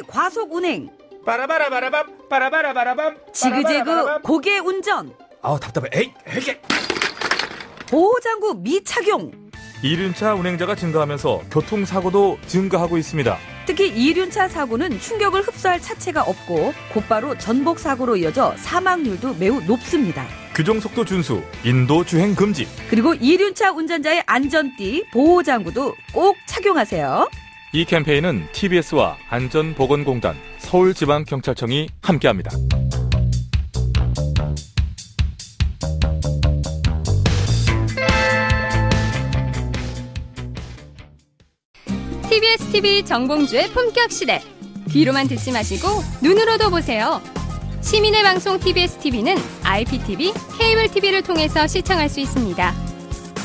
과속 운행, 빠라바라바라밤 빠라바라바라밤 지그재그 고개 운전, 아우 답답해 에이 에이 보호장구 미착용. 이륜차 운행자가 증가하면서 교통사고도 증가하고 있습니다. 특히 이륜차 사고는 충격을 흡수할 차체가 없고 곧바로 전복 사고로 이어져 사망률도 매우 높습니다. 규정속도 준수, 인도 주행 금지. 그리고 이륜차 운전자의 안전띠, 보호장구도 꼭 착용하세요. 이 캠페인은 TBS와 안전보건공단, 서울지방경찰청이 함께합니다. TBS 정봉주의 품격 시대. 귀로만 듣지 마시고 눈으로도 보세요. 시민의 방송 TBS TV는 IPTV, 케이블 TV를 통해서 시청할 수 있습니다.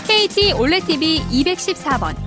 KT 올레 TV 214번,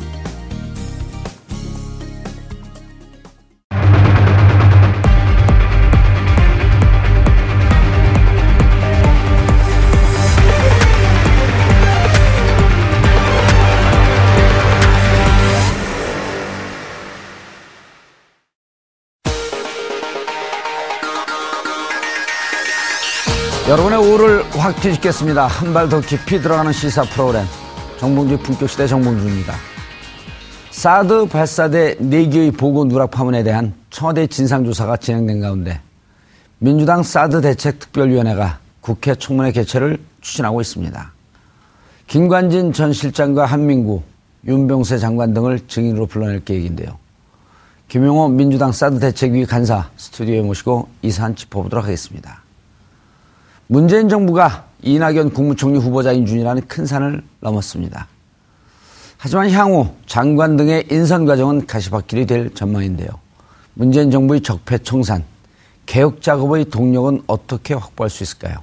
여러분의 오를 확 뒤집겠습니다. 한 발 더 깊이 들어가는 시사 프로그램 정봉주 품격시대 정봉주입니다. 사드 발사대 4개의 보고 누락 파문에 대한 청와대 진상조사가 진행된 가운데 민주당 사드 대책 특별위원회가 국회 청문회 개최를 추진하고 있습니다. 김관진 전 실장과 한민구, 윤병세 장관 등을 증인으로 불러낼 계획인데요. 김용호 민주당 사드 대책위 간사 스튜디오에 모시고 이 사안 짚어보도록 하겠습니다. 문재인 정부가 이낙연 국무총리 후보자 인 준이라는 큰 산을 넘었습니다. 하지만 향후 장관 등의 인선 과정은 가시밭길이 될 전망인데요. 문재인 정부의 적폐청산, 개혁 작업의 동력은 어떻게 확보할 수 있을까요?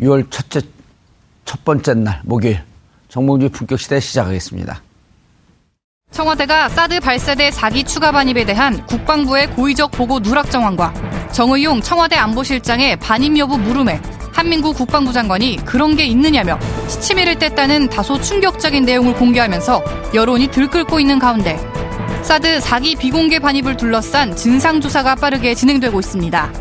6월 첫째, 첫 번째 날 목요일 정봉주 품격시대 시작하겠습니다. 청와대가 사드 발사대 4기 추가 반입에 대한 국방부의 고의적 보고 누락 정황과 정의용 청와대 안보실장의 반입 여부 물음에 한민구 국방부 장관이 그런 게 있느냐며 시치미를 뗐다는 다소 충격적인 내용을 공개하면서 여론이 들끓고 있는 가운데 사드 4기 비공개 반입을 둘러싼 진상조사가 빠르게 진행되고 있습니다.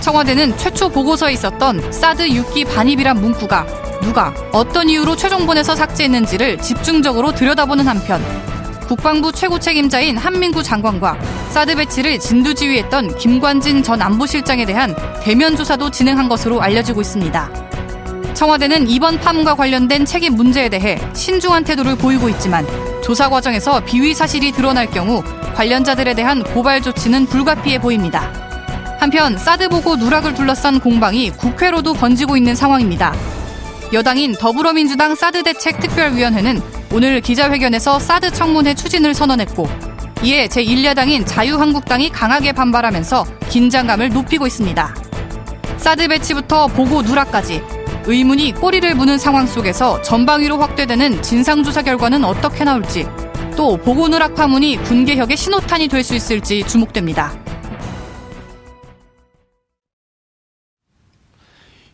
청와대는 최초 보고서에 있었던 사드 6기 반입이란 문구가 누가 어떤 이유로 최종본에서 삭제했는지를 집중적으로 들여다보는 한편 국방부 최고 책임자인 한민구 장관과 사드 배치를 진두지휘했던 김관진 전 안보실장에 대한 대면 조사도 진행한 것으로 알려지고 있습니다. 청와대는 이번 파문과 관련된 책임 문제에 대해 신중한 태도를 보이고 있지만 조사 과정에서 비위 사실이 드러날 경우 관련자들에 대한 고발 조치는 불가피해 보입니다. 한편 사드 보고 누락을 둘러싼 공방이 국회로도 번지고 있는 상황입니다. 여당인 더불어민주당 사드 대책 특별위원회는 오늘 기자회견에서 사드 청문회 추진을 선언했고 이에 제1야당인 자유한국당이 강하게 반발하면서 긴장감을 높이고 있습니다. 사드 배치부터 보고 누락까지 의문이 꼬리를 무는 상황 속에서 전방위로 확대되는 진상조사 결과는 어떻게 나올지 또 보고 누락 파문이 군개혁의 신호탄이 될 수 있을지 주목됩니다.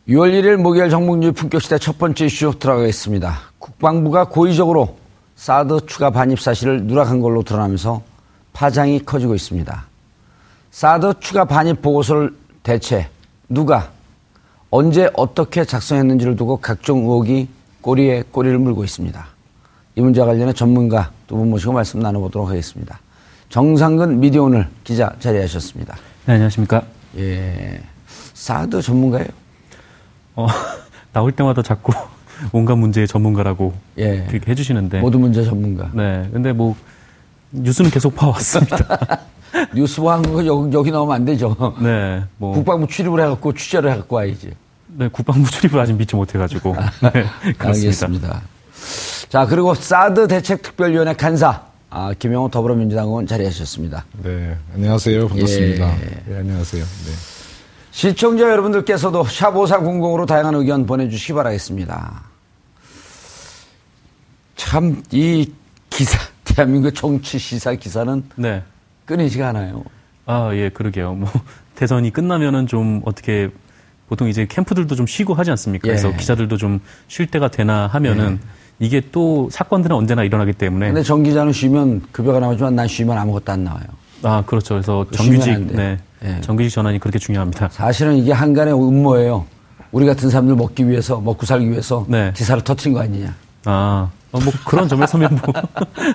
6월 1일 목요일 정봉주 품격시대 첫 번째 이슈 들어가겠습니다. 국방부가 고의적으로 사드 추가 반입 사실을 누락한 걸로 드러나면서 파장이 커지고 있습니다. 사드 추가 반입 보고서를 대체 누가 언제 어떻게 작성했는지를 두고 각종 의혹이 꼬리에 꼬리를 물고 있습니다. 이 문제와 관련해 전문가 두 분 모시고 말씀 나눠보도록 하겠습니다. 정상근 미디어오늘 기자 자리하셨습니다. 네, 안녕하십니까. 예. 사드 전문가예요? 어, 나올 때마다 자꾸 온갖 문제의 전문가라고 예. 그렇게 해주시는데. 모든 문제 전문가. 네. 근데 뭐, 뉴스는 계속 봐왔습니다. 뉴스와 한거 여기, 여기 나오면 안 되죠. 네. 뭐. 국방부 출입을 해갖고 취재를 해갖고 와야지. 네, 국방부 출입을 아직 믿지 못해가지고. 네. 알겠습니다. 자, 그리고 사드 대책 특별위원회 간사, 아, 김영호 더불어민주당 의원 자리하셨습니다. 네, 안녕하세요. 반갑습니다. 예. 네, 안녕하세요. 네. 시청자 여러분들께서도 샵5400으로 다양한 의견 보내주시기 바라겠습니다. 참, 이 기사, 대한민국 정치 시사 기사는 네. 끊이지가 않아요. 아, 예, 그러게요. 뭐, 대선이 끝나면은 좀 어떻게, 보통 이제 캠프들도 좀 쉬고 하지 않습니까? 그래서 예. 기자들도 좀 쉴 때가 되나 하면은 이게 또 사건들은 언제나 일어나기 때문에. 근데 정 기자는 쉬면 급여가 나오지만 난 쉬면 아무것도 안 나와요. 아, 그렇죠. 그래서 정규직, 돼. 네. 예. 정규직 전환이 그렇게 중요합니다. 사실은 이게 한간의 음모예요. 우리 같은 사람들 먹기 위해서, 먹고 살기 위해서 네. 기사를 터트린 거 아니냐. 아, 어, 뭐 그런 점에서면 뭐.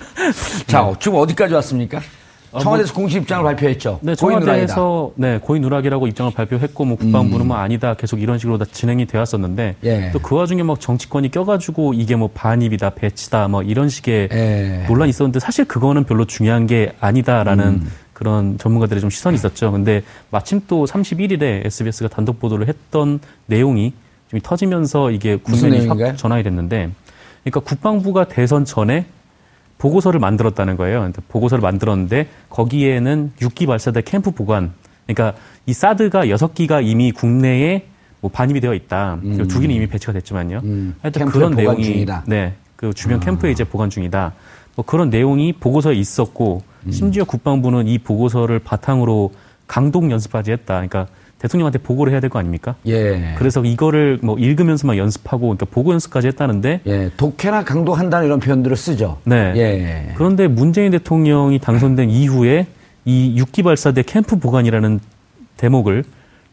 자, 지금 어디까지 왔습니까? 아, 청와대에서 공식 입장을 발표했죠. 네. 청와대에서 네, 고인 누락이라고 입장을 발표했고 뭐 국방부는 뭐 아니다 계속 이런 식으로 다 진행이 되었었는데 예. 또그 와중에 막 정치권이 껴가지고 이게 뭐 반입이다 배치다 뭐 이런 식의 예. 논란이 있었는데 사실 그거는 별로 중요한 게 아니다라는 음. 그런 전문가들의 좀 시선이 있었죠. 근데 마침 또 31일에 SBS가 단독 보도를 했던 내용이 좀 터지면서 이게 국면이? 확 전환이 됐는데 그러니까 국방부가 대선 전에 보고서를 만들었다는 거예요. 보고서를 만들었는데 거기에는 6기 발사대 캠프 보관, 그러니까 이 사드가 여섯 기가 이미 국내에 뭐 반입이 되어 있다. 그리고 두 기는 이미 배치가 됐지만요. 음, 하여튼 그런 내용이 중이다. 아. 네, 그 주변 캠프에 이제 보관 중이다. 뭐 그런 내용이 보고서에 있었고 음. 심지어 국방부는 이 보고서를 바탕으로 강동 연습까지 했다. 그러니까 대통령한테 보고를 해야 될 거 아닙니까? 예. 그래서 이거를 뭐 읽으면서만 연습하고 그러니까 보고 연습까지 했다는데 예. 독해나 강도한다는 이런 표현들을 쓰죠. 네. 예. 그런데 문재인 대통령이 당선된 이후에 이 육기 발사대 캠프 보관이라는 대목을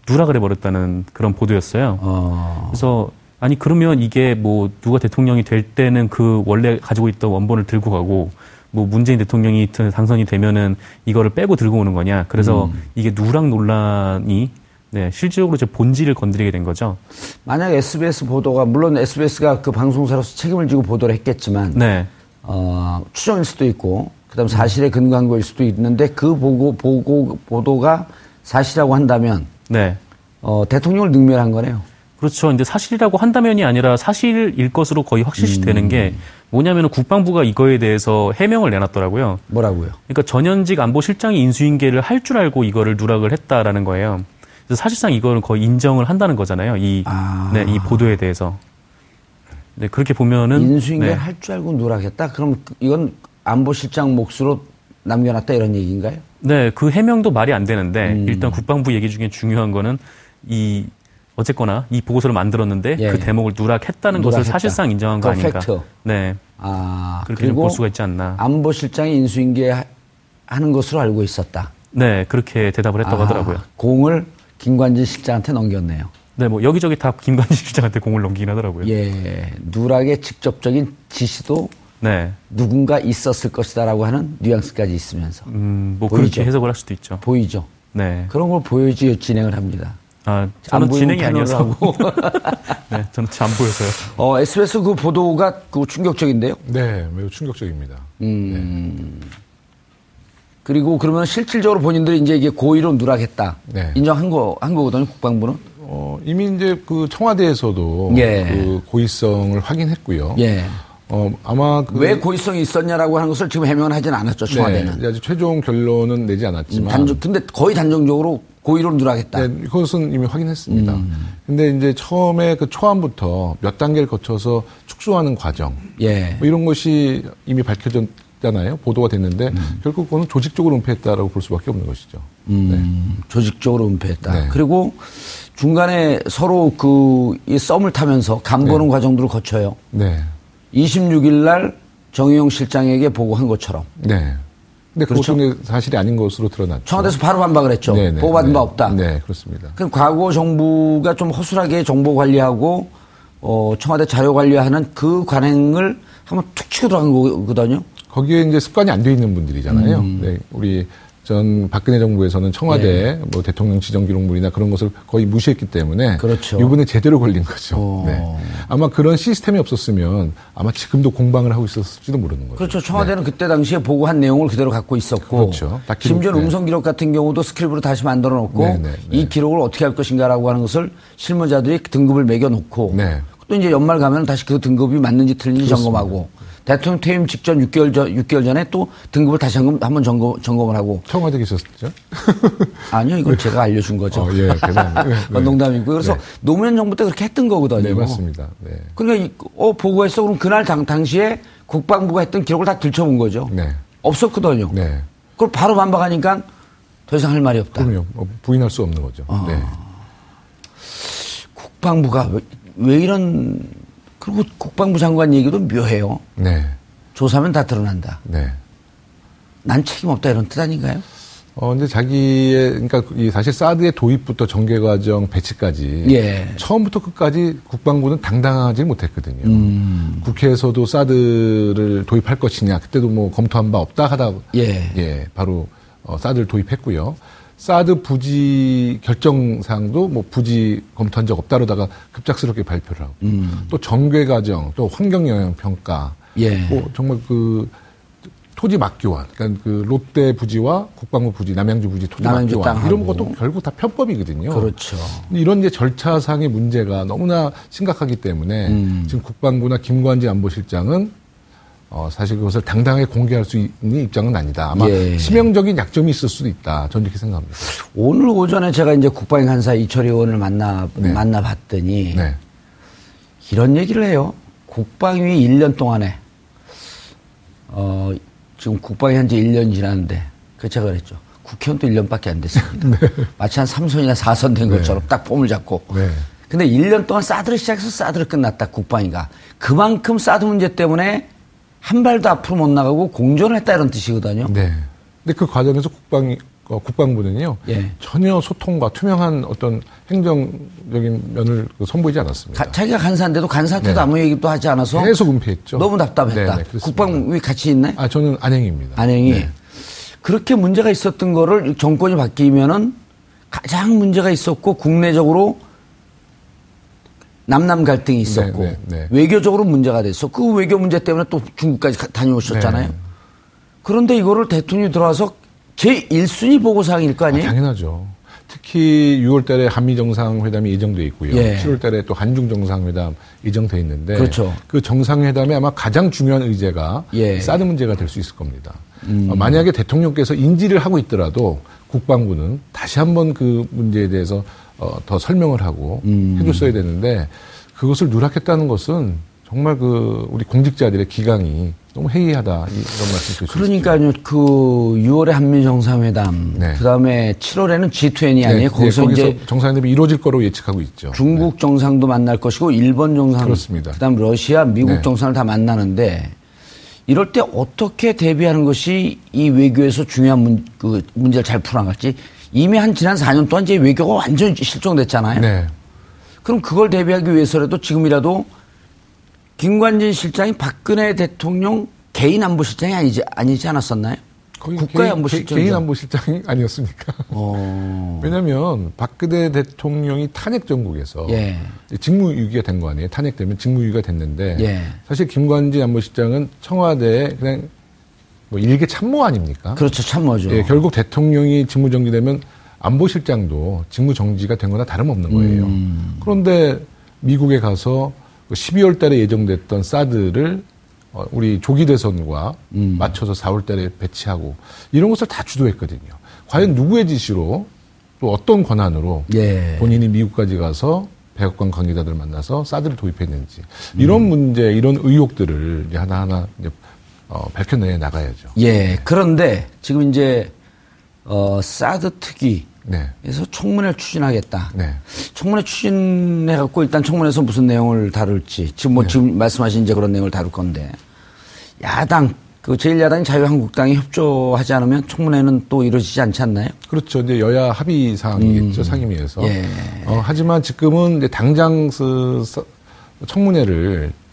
누락을 해버렸다는 그런 보도였어요. 어. 그래서 아니 그러면 이게 뭐 누가 대통령이 될 때는 그 원래 가지고 있던 원본을 들고 가고 뭐 문재인 대통령이 당선이 되면은 이거를 빼고 들고 오는 거냐. 그래서 음. 이게 누락 논란이 네, 실질적으로 이제 본질을 건드리게 된 거죠. 만약 SBS 보도가 물론 SBS가 그 방송사로서 책임을 지고 보도를 했겠지만 네. 어, 추정일 수도 있고 그다음 사실에 근거한 거일 수도 있는데 그 보고 보고 보도가 사실이라고 한다면 네. 어, 대통령을 능멸한 거네요. 그렇죠. 이제 사실이라고 한다면이 아니라 사실일 것으로 거의 확실시 되는 게 뭐냐면 국방부가 이거에 대해서 해명을 내놨더라고요. 뭐라고요? 그러니까 전현직 안보실장이 인수인계를 할 줄 알고 이거를 누락을 했다라는 거예요. 그래서 사실상 이거는 거의 인정을 한다는 거잖아요. 이, 아. 네, 이 보도에 대해서. 네, 그렇게 보면은. 인수인계를 네. 할줄 알고 누락했다. 그럼 그- 이건 안보실장 몫으로 남겨놨다 이런 얘기인가요? 네, 그 해명도 말이 안 되는데 음. 일단 국방부 얘기 중에 중요한 거는 이 어쨌거나 이 보고서를 만들었는데 예. 그 대목을 누락했다는 것을 누락했다. 사실상 인정한 거 아닌가. 팩트. 네. 아 그렇게 볼 수가 있지 않나. 안보실장이 인수인계 하- 하는 것으로 알고 있었다. 네, 그렇게 대답을 했다고 아, 하더라고요. 공을 김관진 실장한테 넘겼네요. 네, 뭐 여기저기 다 김관진 실장한테 공을 넘기긴 하더라고요. 예, 누락의 직접적인 지시도 네. 누군가 있었을 것이다라고 하는 뉘앙스까지 있으면서 음, 뭐 보이죠? 그렇게 해석을 할 수도 있죠. 보이죠. 네. 그런 걸 보여야지 진행을 합니다. 아, 저는 진행이 아니어서. 네, 저는 잘 안 보여서요. 어, SBS 그 보도가 그 충격적인데요. 네, 매우 충격적입니다. 음. 그리고 그러면 실질적으로 본인들이 이제 이게 고의로 누락했다. 네. 인정한 거, 한 거거든요, 국방부는. 어, 이미 이제 그 청와대에서도 예. 그 고의성을 확인했고요. 예. 어, 아마 그 왜 고의성이 있었냐라고 하는 것을 지금 해명을 하진 않았죠, 청와대는. 음, 네, 아직 최종 결론은 내지 않았지만 단정, 근데 거의 단정적으로 고의로 누락했다. 네, 그것은 이미 확인했습니다. 음. 근데 이제 처음에 그 초안부터 몇 단계를 거쳐서 축소하는 과정 예. 뭐 이런 것이 이미 밝혀졌 잖아요. 보도가 됐는데 음. 결국 그거는 조직적으로 은폐했다라고 볼 수밖에 없는 것이죠. 음, 조직적으로 은폐했다. 네. 그리고 중간에 서로 그 이 썸을 타면서 감보는 과정들을 거쳐요. 네. 26일 날 정의용 실장에게 보고한 것처럼 네. 근데 그렇죠? 그것은 사실이 아닌 것으로 드러났죠. 청와대에서 바로 반박을 했죠. 네, 네, 보고받은 네. 바 없다. 네, 그렇습니다. 그럼 과거 정부가 좀 허술하게 정보 관리하고 어, 청와대 자료 관리하는 그 관행을 한번 툭 치고 들어간 거거든요. 거기에 이제 습관이 안 돼 있는 분들이잖아요. 음. 네, 우리 전 박근혜 정부에서는 청와대 예. 뭐 대통령 지정 기록물이나 그런 것을 거의 무시했기 때문에 그렇죠. 이번에 제대로 걸린 거죠. 어. 네. 아마 그런 시스템이 없었으면 아마 지금도 공방을 하고 있었을지도 모르는 거죠. 그렇죠. 청와대는 그때 당시에 보고한 내용을 그대로 갖고 있었고, 그렇죠. 다 기록, 심지어 네. 음성 기록 같은 경우도 script으로 다시 만들어 놓고 네, 네, 네. 이 기록을 어떻게 할 것인가라고 하는 것을 실무자들이 등급을 매겨 놓고 네. 또 이제 연말 가면 다시 그 등급이 맞는지 틀린지 그렇습니다. 점검하고 대통령 퇴임 직전 6개월 전 6개월 전에 또 등급을 다시 한번 한번 점검 점검을 하고 청와대 계셨죠? 아니요 이건 제가 알려준 거죠. 어, 예. 네, 네. 그건 농담이고요. 그래서 네. 노무현 정부 때 그렇게 했던 거거든요. 네, 맞습니다. 네. 그러니까 이- 어 보고했어 그럼 그날 당, 당시에 국방부가 했던 기록을 다 들춰본 거죠. 네. 없었거든요. 네. 그걸 바로 반박하니까 더 이상 할 말이 없다. 그럼요. 뭐 부인할 수 없는 거죠. 아. 네. 국방부가 왜, 왜 이런 그리고 국방부 장관 얘기도 묘해요. 네. 조사하면 다 드러난다. 네. 난 책임 없다 이런 뜻 아닌가요? 어, 근데 자기의, 그러니까 이 사실 사드의 도입부터 전개 과정 배치까지. 예. 처음부터 끝까지 국방부는 당당하지 못했거든요. 음. 국회에서도 사드를 도입할 것이냐, 그때도 뭐 검토한 바 없다 하다. 예. 바로 어, 사드를 도입했고요. 사드 부지 결정사항도 뭐 부지 검토한 적 없다 그러다가 급작스럽게 발표를 하고. 음. 또 전개 과정, 또 환경 영향 평가. 예. 뭐 정말 그 토지 막교환, 그러니까 그 롯데 부지와 국방부 부지, 남양주 부지 토지 남양주 막교환. 이런 것도 결국 다 편법이거든요. 그렇죠. 이런 이제 절차상의 문제가 너무나 심각하기 때문에 음. 지금 국방부나 김관진 안보실장은 어, 사실 그것을 당당하게 공개할 수 있는 입장은 아니다. 아마 예. 치명적인 약점이 있을 수도 있다. 저는 이렇게 생각합니다. 오늘 오전에 제가 이제 국방위 간사 이철희 의원을 만나 네. 만나 봤더니 네. 이런 얘기를 해요. 국방위 1년 동안에 어 지금 국방위 한지 1년 지났는데 그 제가 그랬죠. 국회의원 도 1년밖에 안 됐습니다. 마치 한 3선이나 4선 된 네. 것처럼 딱 폼을 잡고. 네. 근데 1년 동안 사드를 시작해서 사드를 끝났다 국방위가. 그만큼 사드 문제 때문에 한 발도 앞으로 못 나가고 공존을 했다 이런 뜻이거든요. 네. 근데 그 과정에서 국방 어, 국방부는요 예. 전혀 소통과 투명한 어떤 행정적인 면을 그 선보이지 않았습니다. 가- 자기가 간사인데도 간사한테도 네. 아무 얘기도 하지 않아서 계속 은폐했죠. 너무 답답했다. 네, 네, 그렇습니다. 국방위 같이 있나요? 아 저는 안행입니다. 안행이 네. 그렇게 문제가 있었던 거를 정권이 바뀌면은 가장 문제가 있었고 국내적으로 남남 갈등이 있었고 네, 네, 네. 외교적으로 문제가 됐어. 그 외교 문제 때문에 또 중국까지 가- 다녀오셨잖아요. 네. 그런데 이거를 대통령이 들어와서 제 1순위 보고사항일 거 아, 아니에요? 당연하죠. 특히 6월 달에 한미 정상회담이 예정돼 있고요. 예. 7월 달에 또 한중 정상회담 예정돼 있는데 그렇죠. 그 정상회담에 아마 가장 중요한 의제가 예. 음. 사드 문제가 될 수 있을 겁니다. 어, 만약에 대통령께서 인지를 하고 있더라도 국방부는 다시 한번 그 문제에 대해서 어, 더 설명을 하고 음. 해줬어야 되는데 그것을 누락했다는 것은 정말 그 우리 공직자들의 기강이 너무 해이하다 이- 이런 말씀 드릴 있죠. 그러니까요. 그 6월에 한미 정상회담, 네. 그다음에 7월에는 G20이 네, 아니에요. 네, 거기서, 이제 정상회담이 이루어질 거로 예측하고 있죠. 중국 정상도 만날 것이고 일본 정상, 그렇습니다. 그다음 러시아, 미국 네. 정상을 다 만나는데 이럴 때 어떻게 대비하는 것이 이 외교에서 중요한 문, 그 문제를 잘 풀어나갈지 이미 한 지난 4년 동안 이제 외교가 완전 실종됐잖아요. 네. 그럼 그걸 대비하기 위해서라도 지금이라도 김관진 실장이 박근혜 대통령 개인 안보실장이 아니지 아니지 않았었나요? 국가의 안보실장. 개인 안보실장이 아니었습니까? 어. 왜냐하면 박근혜 대통령이 탄핵 정국에서 예. 직무유기가 된 거 아니에요. 탄핵되면 직무유기가 됐는데 예. 사실 김관진 안보실장은 청와대에 그냥 뭐 일개 참모 아닙니까? 그렇죠. 참모죠. 예, 결국 대통령이 직무 정지되면 안보실장도 직무 정지가 된 거나 다름없는 거예요. 음. 그런데 미국에 가서 12월 달에 예정됐던 사드를 어, 우리 조기 대선과 음. 맞춰서 4월 달에 배치하고 이런 것을 다 주도했거든요. 과연 누구의 지시로 또 어떤 권한으로 예. 본인이 미국까지 가서 백악관 관계자들 만나서 사드를 도입했는지 이런 문제, 이런 의혹들을 이제 하나하나 이제 어, 밝혀내 나가야죠. 예. 그런데 지금 이제 어 사드 특위에서 네. 청문회를 추진하겠다. 네. 청문회 추진해 갖고 일단 청문회에서 무슨 내용을 다룰지 지금 네. 뭐 지금 말씀하신 이제 그런 내용을 다룰 건데 야당 그 제1야당인 자유한국당이 협조하지 않으면 청문회는 또 이루어지지 않지 않나요? 그렇죠. 이제 여야 합의 사항이겠죠. 상임위에서. 예. 어, 하지만 지금은 이제 당장 그 서- 청문회를 저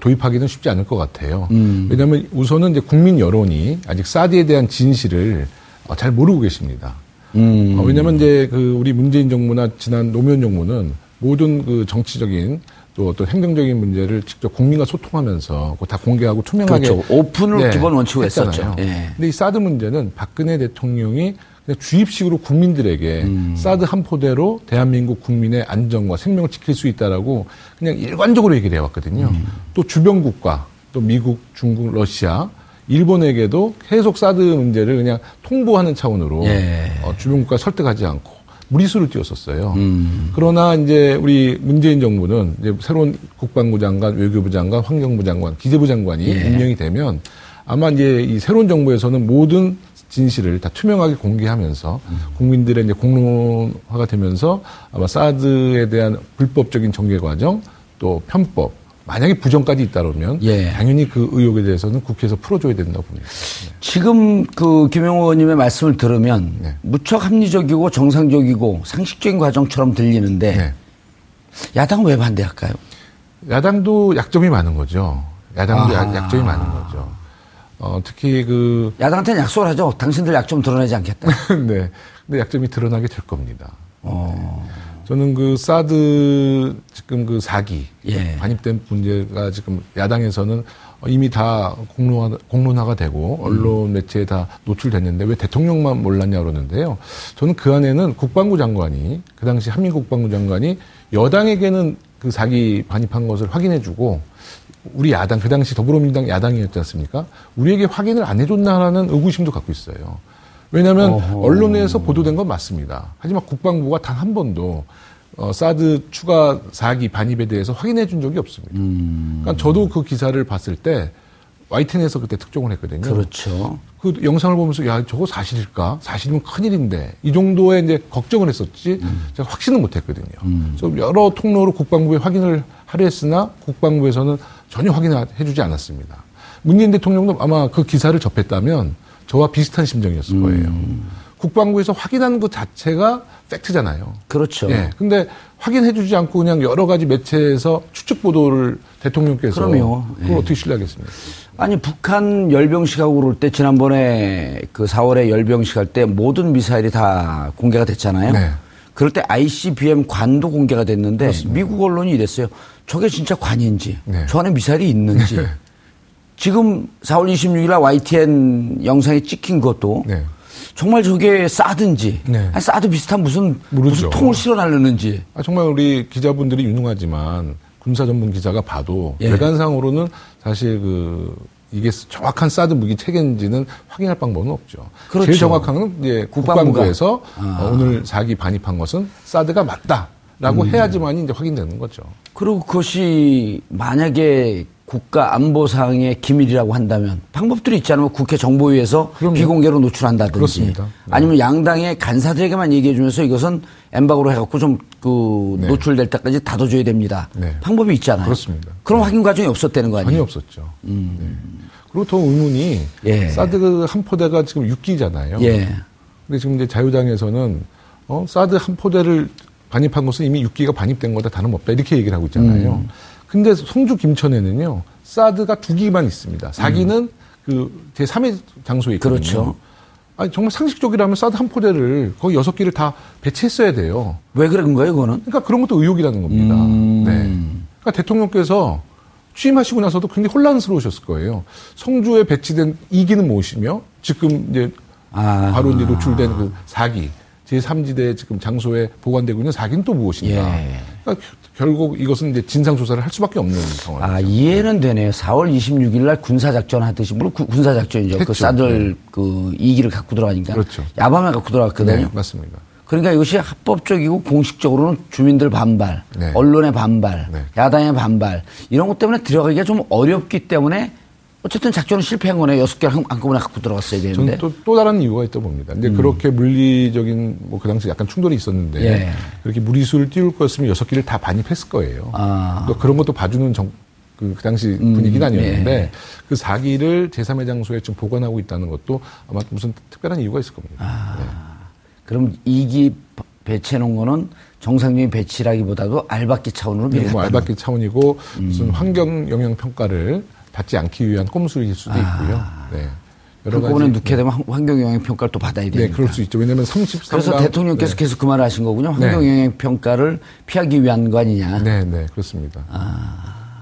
도입하기는 쉽지 않을 것 같아요. 음. 왜냐하면 우선은 이제 국민 여론이 아직 사드에 대한 진실을 어, 잘 모르고 계십니다. 음. 어, 왜냐하면 이제 그 우리 문재인 정부나 지난 노무현 정부는 모든 그 정치적인 또 어떤 행정적인 문제를 직접 국민과 소통하면서 다 공개하고 투명하게 그렇죠. 오픈을 기본 원칙으로 했잖아요. 했었죠. 예. 근데 이 사드 문제는 박근혜 대통령이 주입식으로 국민들에게 음. 사드 한 포대로 대한민국 국민의 안정과 생명을 지킬 수 있다라고 그냥 일관적으로 얘기를 해왔거든요. 음. 또 주변 국가, 또 미국, 중국, 러시아, 일본에게도 계속 사드 문제를 그냥 통보하는 차원으로 예. 어, 주변 국가 설득하지 않고 무리수를 띄웠었어요. 음. 그러나 이제 우리 문재인 정부는 이제 새로운 국방부 장관, 외교부 장관, 환경부 장관, 기재부 장관이 예. 임명이 되면 아마 이제 이 새로운 정부에서는 모든 진실을 다 투명하게 공개하면서 음. 국민들의 이제 공론화가 되면서 아마 사드에 대한 불법적인 전개 과정 또 편법 만약에 부정까지 있다면 예. 당연히 그 의혹에 대해서는 국회에서 풀어줘야 된다고 봅니다. 지금 그 김영호 의원님의 말씀을 들으면 네. 무척 합리적이고 정상적이고 상식적인 과정처럼 들리는데 네. 야당은 왜 반대할까요? 야당도 약점이 많은 거죠. 야당도. 약- 약점이 많은 거죠. 어, 특히 그 야당한테는 약속을 하죠. 당신들 약점 드러내지 않겠다. 네. 근데 약점이 드러나게 될 겁니다. 어. 저는 그 사드 지금 그 사기 예. 반입된 문제가 지금 야당에서는 이미 다 공론화, 공론화가 되고 언론 매체에 다 노출됐는데 왜 대통령만 몰랐냐 그러는데요. 저는 그 안에는 국방부 장관이 그 당시 한민국 국방부 장관이 여당에게는 그 사기 반입한 것을 확인해주고 우리 야당 그 당시 더불어민주당 야당이었지 않습니까? 우리에게 확인을 안 해줬나라는 의구심도 갖고 있어요. 왜냐하면 어허. 언론에서 보도된 건 맞습니다. 하지만 국방부가 단 한 번도 어, 사드 추가 사기 반입에 대해서 확인해 준 적이 없습니다. 음. 그러니까 저도 그 기사를 봤을 때 YTN에서 그때 특종을 했거든요. 그렇죠. 그 영상을 보면서 야 저거 사실일까? 사실이면 큰일인데 이 정도의 이제 걱정을 했었지 음. 제가 확신은 못했거든요. 그래서 여러 통로로 국방부에 확인을 하려 했으나 국방부에서는 전혀 확인해주지 않았습니다. 문재인 대통령도 아마 그 기사를 접했다면 저와 비슷한 심정이었을 거예요. 음. 국방부에서 확인하는 것 자체가 팩트잖아요. 그렇죠. 예. 근데 확인해주지 않고 그냥 여러 가지 매체에서 추측 보도를 대통령께서 그럼요. 그걸 예. 어떻게 신뢰하겠습니까? 아니 북한 열병식하고 그럴 때 지난번에 그 4월에 열병식 할 때 모든 미사일이 다 공개가 됐잖아요. 네. 그럴 때 ICBM 관도 공개가 됐는데 미국 언론이 이랬어요. 저게 진짜 관인지, 네. 저 안에 미사일이 있는지. 지금 4월 26일 날 YTN 영상에 찍힌 것도 네. 정말 저게 사든지, 네. 아니, 사드 비슷한 무슨 모르죠. 무슨 통을 실어 날르는지. 아, 정말 우리 기자분들이 유능하지만 군사 전문 기자가 봐도 예. 외관상으로는 사실 그 이게 정확한 사드 무기 체계인지는 확인할 방법은 없죠. 그렇죠. 제일 정확한 건 국방부가. 국방부에서 아. 어, 오늘 사기 반입한 것은 사드가 맞다 라고 음. 해야지만 이제 확인되는 거죠. 그리고 그것이 만약에 국가 안보상의 기밀이라고 한다면 방법들이 있잖아요. 국회 정보위에서 그럼요. 비공개로 노출한다든지. 네. 아니면 양당의 간사들에게만 얘기해주면서 이것은 엠바고로 해갖고 좀그 네. 노출될 때까지 닫아줘야 됩니다. 네. 방법이 있잖아요. 그렇습니다. 그런 확인 과정이 없었다는 거 아니에요? 없었죠. 네. 그리고 더 의문이 예. 사드 한 포대가 지금 6기잖아요. 예. 근데 지금 이제 자유당에서는 어, 사드 한 포대를 반입한 것은 이미 6기가 반입된 거다 다름없다 이렇게 얘기를 하고 있잖아요. 음. 근데 성주 김천에는요 사드가 두 기만 있습니다. 4기는 그 제 3의 장소에 있거든요. 음. 그렇죠. 아니 정말 상식적이라면 사드 한 포대를 거의 여섯 기를 다 배치했어야 돼요. 왜 그런 거예요, 그거는? 그러니까 그런 것도 의혹이라는 겁니다. 음. 네. 그러니까 대통령께서 취임하시고 나서도 굉장히 혼란스러우셨을 거예요. 성주에 배치된 2기는 무엇이며 지금 이제 아. 바로 이제 노출된 그 4기 제3지대 지금 장소에 보관되고 있는 4기는 또 무엇인가. 예. 그러니까 결국 이것은 이제 진상조사를 할 수밖에 없는 상황이죠. 아, 이해는 되네요. 4월 26일 날 군사작전 하듯이, 물론 구- 군사작전이죠. 그 했죠. 사들 네. 그 이기를 갖고 들어가니까. 그렇죠. 야밤에 갖고 들어갔거든요. 네, 맞습니다. 그러니까 이것이 합법적이고 공식적으로는 주민들 반발, 네. 언론의 반발, 네. 야당의 반발 이런 것 때문에 들어가기가 좀 어렵기 때문에 어쨌든 작전은 실패한 거네요. 여섯 개를 한- 한꺼번에 갖고 들어갔어야 되는데. 저는 또, 또 다른 이유가 있다고 봅니다. 근데 그렇게 물리적인 뭐 그 당시 약간 충돌이 있었는데 음. 예. 그렇게 무리수를 띄울 거였으면 여섯 기를 다 반입했을 거예요. 아. 또 그런 것도 봐주는 정, 그, 그 당시 음, 분위기는 아니었는데 예. 그 사기를 제3의 장소에 지금 보관하고 있다는 것도 아마 무슨 특별한 이유가 있을 겁니다. 아. 네. 그럼 이기 배치해 놓은 거는 정상적인 배치라기보다도 알박기 차원으로 네, 밀었다. 뭐 알박기 차원이고 음. 무슨 환경 영향 평가를 받지 않기 위한 꼼수일 수도 있고요. 네. 여러 가지- 넣게 되면 환- 환경 영향 평가를 또 받아야 되니까. 네, 그럴 수 있죠. 왜냐하면 33강 그래서 대통령께서 계속 그 말을 하신 거군요. 환경영향 평가를 피하기 위한 거 아니냐. 네, 네, 그렇습니다.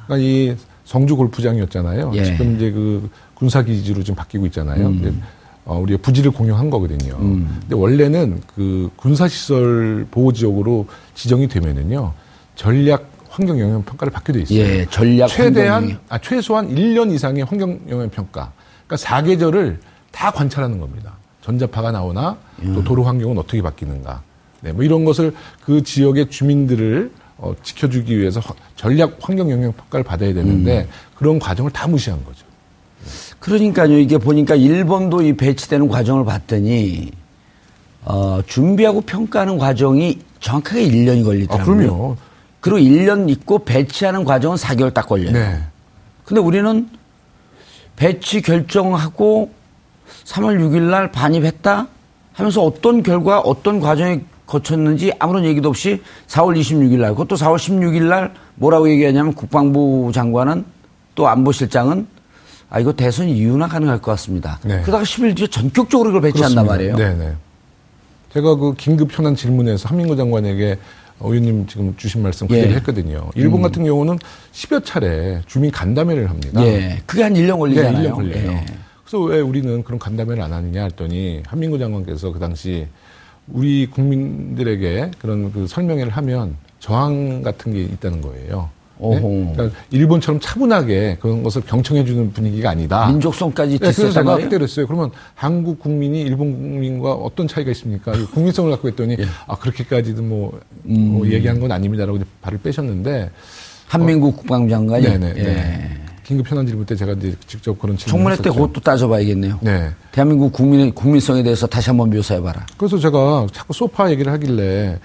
그러니까 이 성주 골프장이었잖아요. 예. 지금 이제 그 군사 기지로 좀 바뀌고 있잖아요. 음. 어, 우리가 부지를 공유한 거거든요. 음. 근데 원래는 그 군사 시설 보호 지역으로 지정이 되면은요. 전략 환경 영향 평가를 받게 돼 있어요. 예, 전략 최대한 환경 영향. 아, 최소한 1년 이상의 환경 영향 평가. 그러니까 사계절을 다 관찰하는 겁니다. 전자파가 나오나 음. 또 도로 환경은 어떻게 바뀌는가. 네, 뭐 이런 것을 그 지역의 주민들을 어, 지켜주기 위해서 화- 전략 환경 영향 평가를 받아야 되는데 그런 과정을 다 무시한 거죠. 그러니까요. 이게 보니까 일본도 이 배치되는 과정을 봤더니 어, 준비하고 평가하는 과정이 정확하게 1년이 걸리더라고요. 아, 그럼요. 그리고 1년 있고 배치하는 과정은 4개월 딱 걸려요. 네. 근데 우리는 배치 결정하고 3월 6일 날 반입했다 하면서 어떤 결과, 어떤 과정에 거쳤는지 아무런 얘기도 없이 4월 26일 날, 그것도 4월 16일 날 뭐라고 얘기하냐면 국방부 장관은 또 안보실장은 아, 이거 대선 이유나 가능할 것 같습니다. 네. 그러다가 10일 뒤에 전격적으로 이걸 배치한단 말이에요. 네, 네. 제가 그 긴급 현안 질문에서 한민구 장관에게 어, 의원님 지금 주신 말씀 그대로 예. 했거든요. 일본 음. 같은 경우는 10여 차례 주민 간담회를 합니다. 예. 그게 한 1년 걸리잖아요. 네, 1년 걸려요. 예. 그래서 왜 우리는 그런 간담회를 안 하느냐 했더니 한민구 장관께서 그 당시 우리 국민들에게 그런 그 설명회를 하면 저항 같은 게 있다는 거예요. 네? 오호. 그러니까 일본처럼 차분하게 그런 것을 경청해주는 분위기가 아니다. 민족성까지 네, 그래서 제가 말이에요? 그때 그랬어요. 그러면 한국 국민이 일본 국민과 어떤 차이가 있습니까? 이 국민성을 갖고 했더니 예. 아 그렇게까지도 뭐, 음. 뭐 얘기한 건 아닙니다라고 발을 빼셨는데 한민국 국방장관이 네네. 예. 네. 긴급 현안 질문 때 제가 이제 직접 그런 질문 청문회 때 그것도 따져봐야겠네요. 네. 대한민국 국민의 국민성에 대해서 다시 한번 묘사해봐라. 그래서 제가 자꾸 소파 얘기를 하길래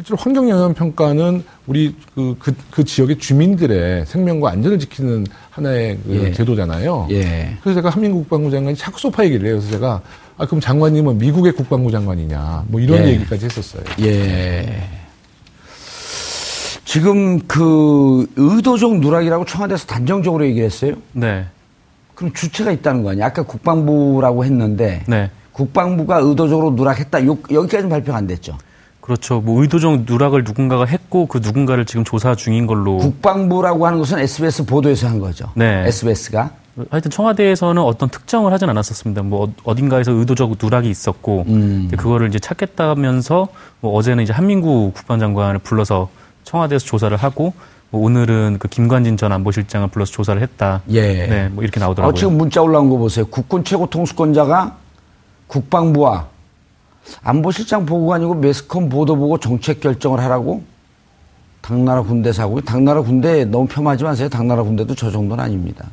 실제로 환경 영향 평가는 우리 그, 그, 그 지역의 주민들의 생명과 안전을 지키는 하나의 그 예. 제도잖아요. 예. 그래서 제가 한민국 국방부 장관이 자꾸 소파 얘기를 해요. 그래서 제가 아 그럼 장관님은 미국의 국방부 장관이냐 뭐 이런 예. 얘기까지 했었어요. 예. 지금 그 의도적 누락이라고 청와대에서 단정적으로 얘기를 했어요. 네. 그럼 주체가 있다는 거 아니야? 아까 국방부라고 했는데 네. 국방부가 의도적으로 누락했다. 요- 여기까지는 발표가 안 됐죠. 그렇죠. 뭐 의도적 누락을 누군가가 했고 그 누군가를 지금 조사 중인 걸로. 국방부라고 하는 것은 SBS 보도에서 한 거죠. 네. SBS가. 하여튼 청와대에서는 어떤 특정을 하진 않았었습니다. 뭐 어- 어딘가에서 의도적 누락이 있었고 음. 그거를 이제 찾겠다면서 뭐 어제는 이제 한민구 국방장관을 불러서 청와대에서 조사를 하고 뭐 오늘은 그 김관진 전 안보실장을 불러서 조사를 했다. 예. 네, 뭐 이렇게 어, 나오더라고요. 지금 문자 올라온 거 보세요. 국군 최고 통수권자가 국방부와 안보실장 보고관이고 매스컴 보도 보고 정책 결정을 하라고 당나라 군대 사고 당나라 군대 너무 폄하하지 마세요. 당나라 군대도 저 정도는 아닙니다.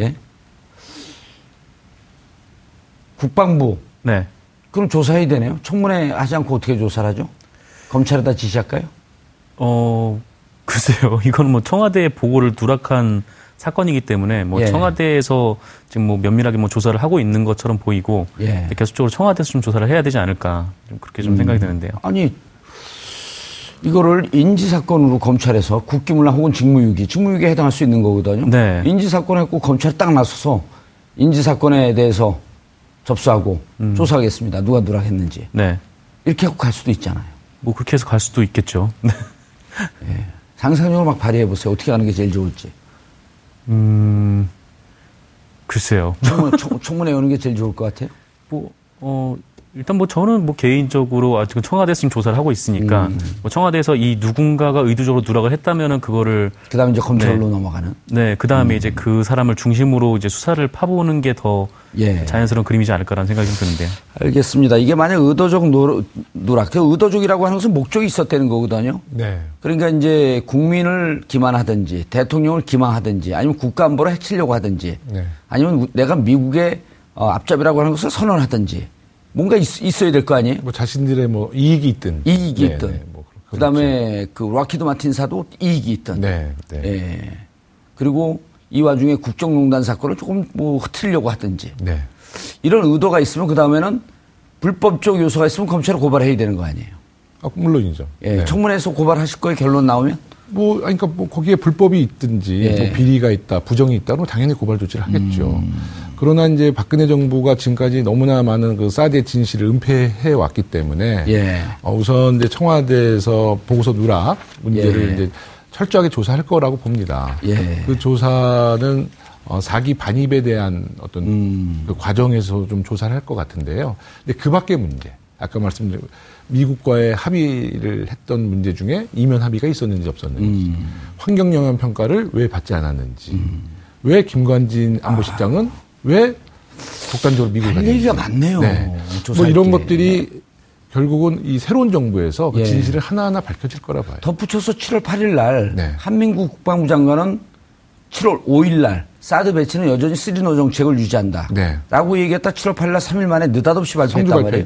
예? 국방부 네. 그럼 조사해야 되네요. 청문회 하지 않고 어떻게 조사를 하죠? 검찰에다 지시할까요? 어, 글쎄요. 이건 뭐 청와대의 보고를 누락한 사건이기 때문에 뭐 예. 청와대에서 지금 뭐 면밀하게 뭐 조사를 하고 있는 것처럼 보이고 예. 계속적으로 청와대에서 좀 조사를 해야 되지 않을까 좀 그렇게 좀 음. 생각이 드는데요. 아니 이거를 인지 사건으로 검찰에서 국기문란 혹은 직무유기, 직무유기에 해당할 수 있는 거거든요. 네. 인지 사건을 했고 검찰이 딱 나서서 인지 사건에 대해서 접수하고 음. 조사하겠습니다. 누가 누락 했는지 네. 이렇게 하고 갈 수도 있잖아요. 뭐 그렇게 해서 갈 수도 있겠죠. 네. 상상력을 막 발휘해 보세요. 어떻게 하는 게 제일 좋을지. 음, 글쎄요. 청문, 청, 청문회 오는 게 제일 좋을 것 같아요. 뭐, 어, 일단 뭐 저는 뭐 개인적으로 아직은 청와대에서 지금 조사를 하고 있으니까 음. 뭐 청와대에서 이 누군가가 의도적으로 누락을 했다면은 그거를 그다음에 이제 검찰로 네. 넘어가는. 네, 그 다음에 이제 그 사람을 중심으로 이제 수사를 파보는 게더 예. 자연스러운 그림이지 않을까라는 생각이 좀 드는데요. 알겠습니다. 이게 만약 의도적 노, 누락, 그 의도적이라고 하는 것은 목적이 있었다는 거거든요. 네. 그러니까 이제 국민을 기만하든지 대통령을 기만하든지 아니면 국가 안보를 해치려고 하든지 네. 아니면 내가 미국의 어, 앞잡이라고 하는 것을 선언하든지 뭔가 있, 어야 될 거 아니에요? 뭐 자신들의 뭐 이익이 있든 이익이 네, 있든. 네, 뭐 그다음에 그 록히드 마틴사도 이익이 있든. 네, 네. 예. 그리고 이 와중에 국정농단 사건을 조금 뭐 흐트리려고 하든지 네. 이런 의도가 있으면 그 다음에는 불법적 요소가 있으면 검찰에 고발해야 되는 거 아니에요? 아, 물론이죠. 예, 네. 청문회에서 고발하실 거예요, 결론 나오면? 뭐, 아니, 그러니까 뭐 거기에 불법이 있든지 예. 뭐 비리가 있다, 부정이 있다, 그럼 당연히 고발 조치를 하겠죠. 음. 그러나 이제 박근혜 정부가 지금까지 너무나 많은 그 사드의 진실을 은폐해 왔기 때문에 예. 어, 우선 이제 청와대에서 보고서 누락 문제를 예. 이제 철저하게 조사할 거라고 봅니다. 예. 그 조사는 어, 사기 반입에 대한 어떤 음. 그 과정에서 좀 조사를 할 것 같은데요. 근데 그 밖의 문제, 아까 말씀드린 미국과의 합의를 했던 문제 중에 이면 합의가 있었는지 없었는지, 음. 환경 영향 평가를 왜 받지 않았는지, 왜 김관진 안보실장은 왜 독단적으로 미국을 할. 얘기가 많네요. 뭐 조사할 이런 게. 것들이 결국은 이 새로운 정부에서 그 예. 진실을 하나하나 밝혀질 거라 봐요. 덧붙여서 7월 8일 날 네. 한민국 국방부 장관은 7월 5일 날 사드 배치는 여전히 쓰리노 정책을 유지한다. 네. 라고 얘기했다 7월 8일 날 3일 만에 느닷없이 발표했단 말이에요.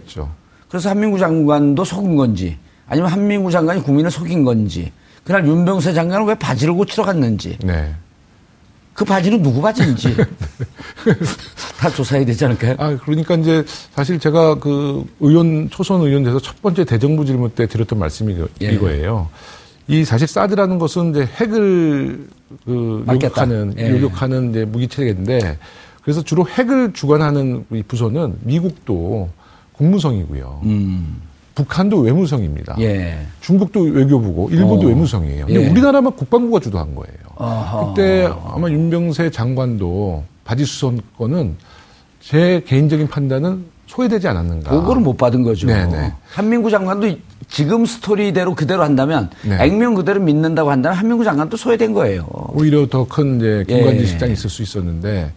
그래서 한민구 장관도 속은 건지 아니면 한민구 장관이 국민을 속인 건지 그날 윤병세 장관은 왜 바지를 고치러 갔는지 네. 그 바지는 누구 바지인지 다 조사해야 되지 않을까요? 아, 그러니까 이제 사실 제가 그 의원, 초선 의원 돼서 첫 번째 대정부 질문 때 드렸던 말씀이 이거- 예. 이거예요. 이 사실 사드라는 것은 이제 핵을 그. 요격하는, 예. 요격하는 이제 무기 체계인데 그래서 주로 핵을 주관하는 이 부서는 미국도 국무성이고요. 음, 북한도 외무성입니다. 예. 중국도 외교부고 일본도 어. 외무성이에요. 근데 예. 우리나라만 국방부가 주도한 거예요. 어허. 그때 아마 윤병세 장관도 바지 수선 건은 제 개인적인 판단은 소외되지 않았는가. 보고를 못 받은 거죠. 네네. 한민구 장관도 지금 스토리대로 그대로 한다면 네. 액면 그대로 믿는다고 한다면 한민구 장관도 소외된 거예요. 오히려 더 큰 이제 김관진 예. 실장이 있을 수 있었는데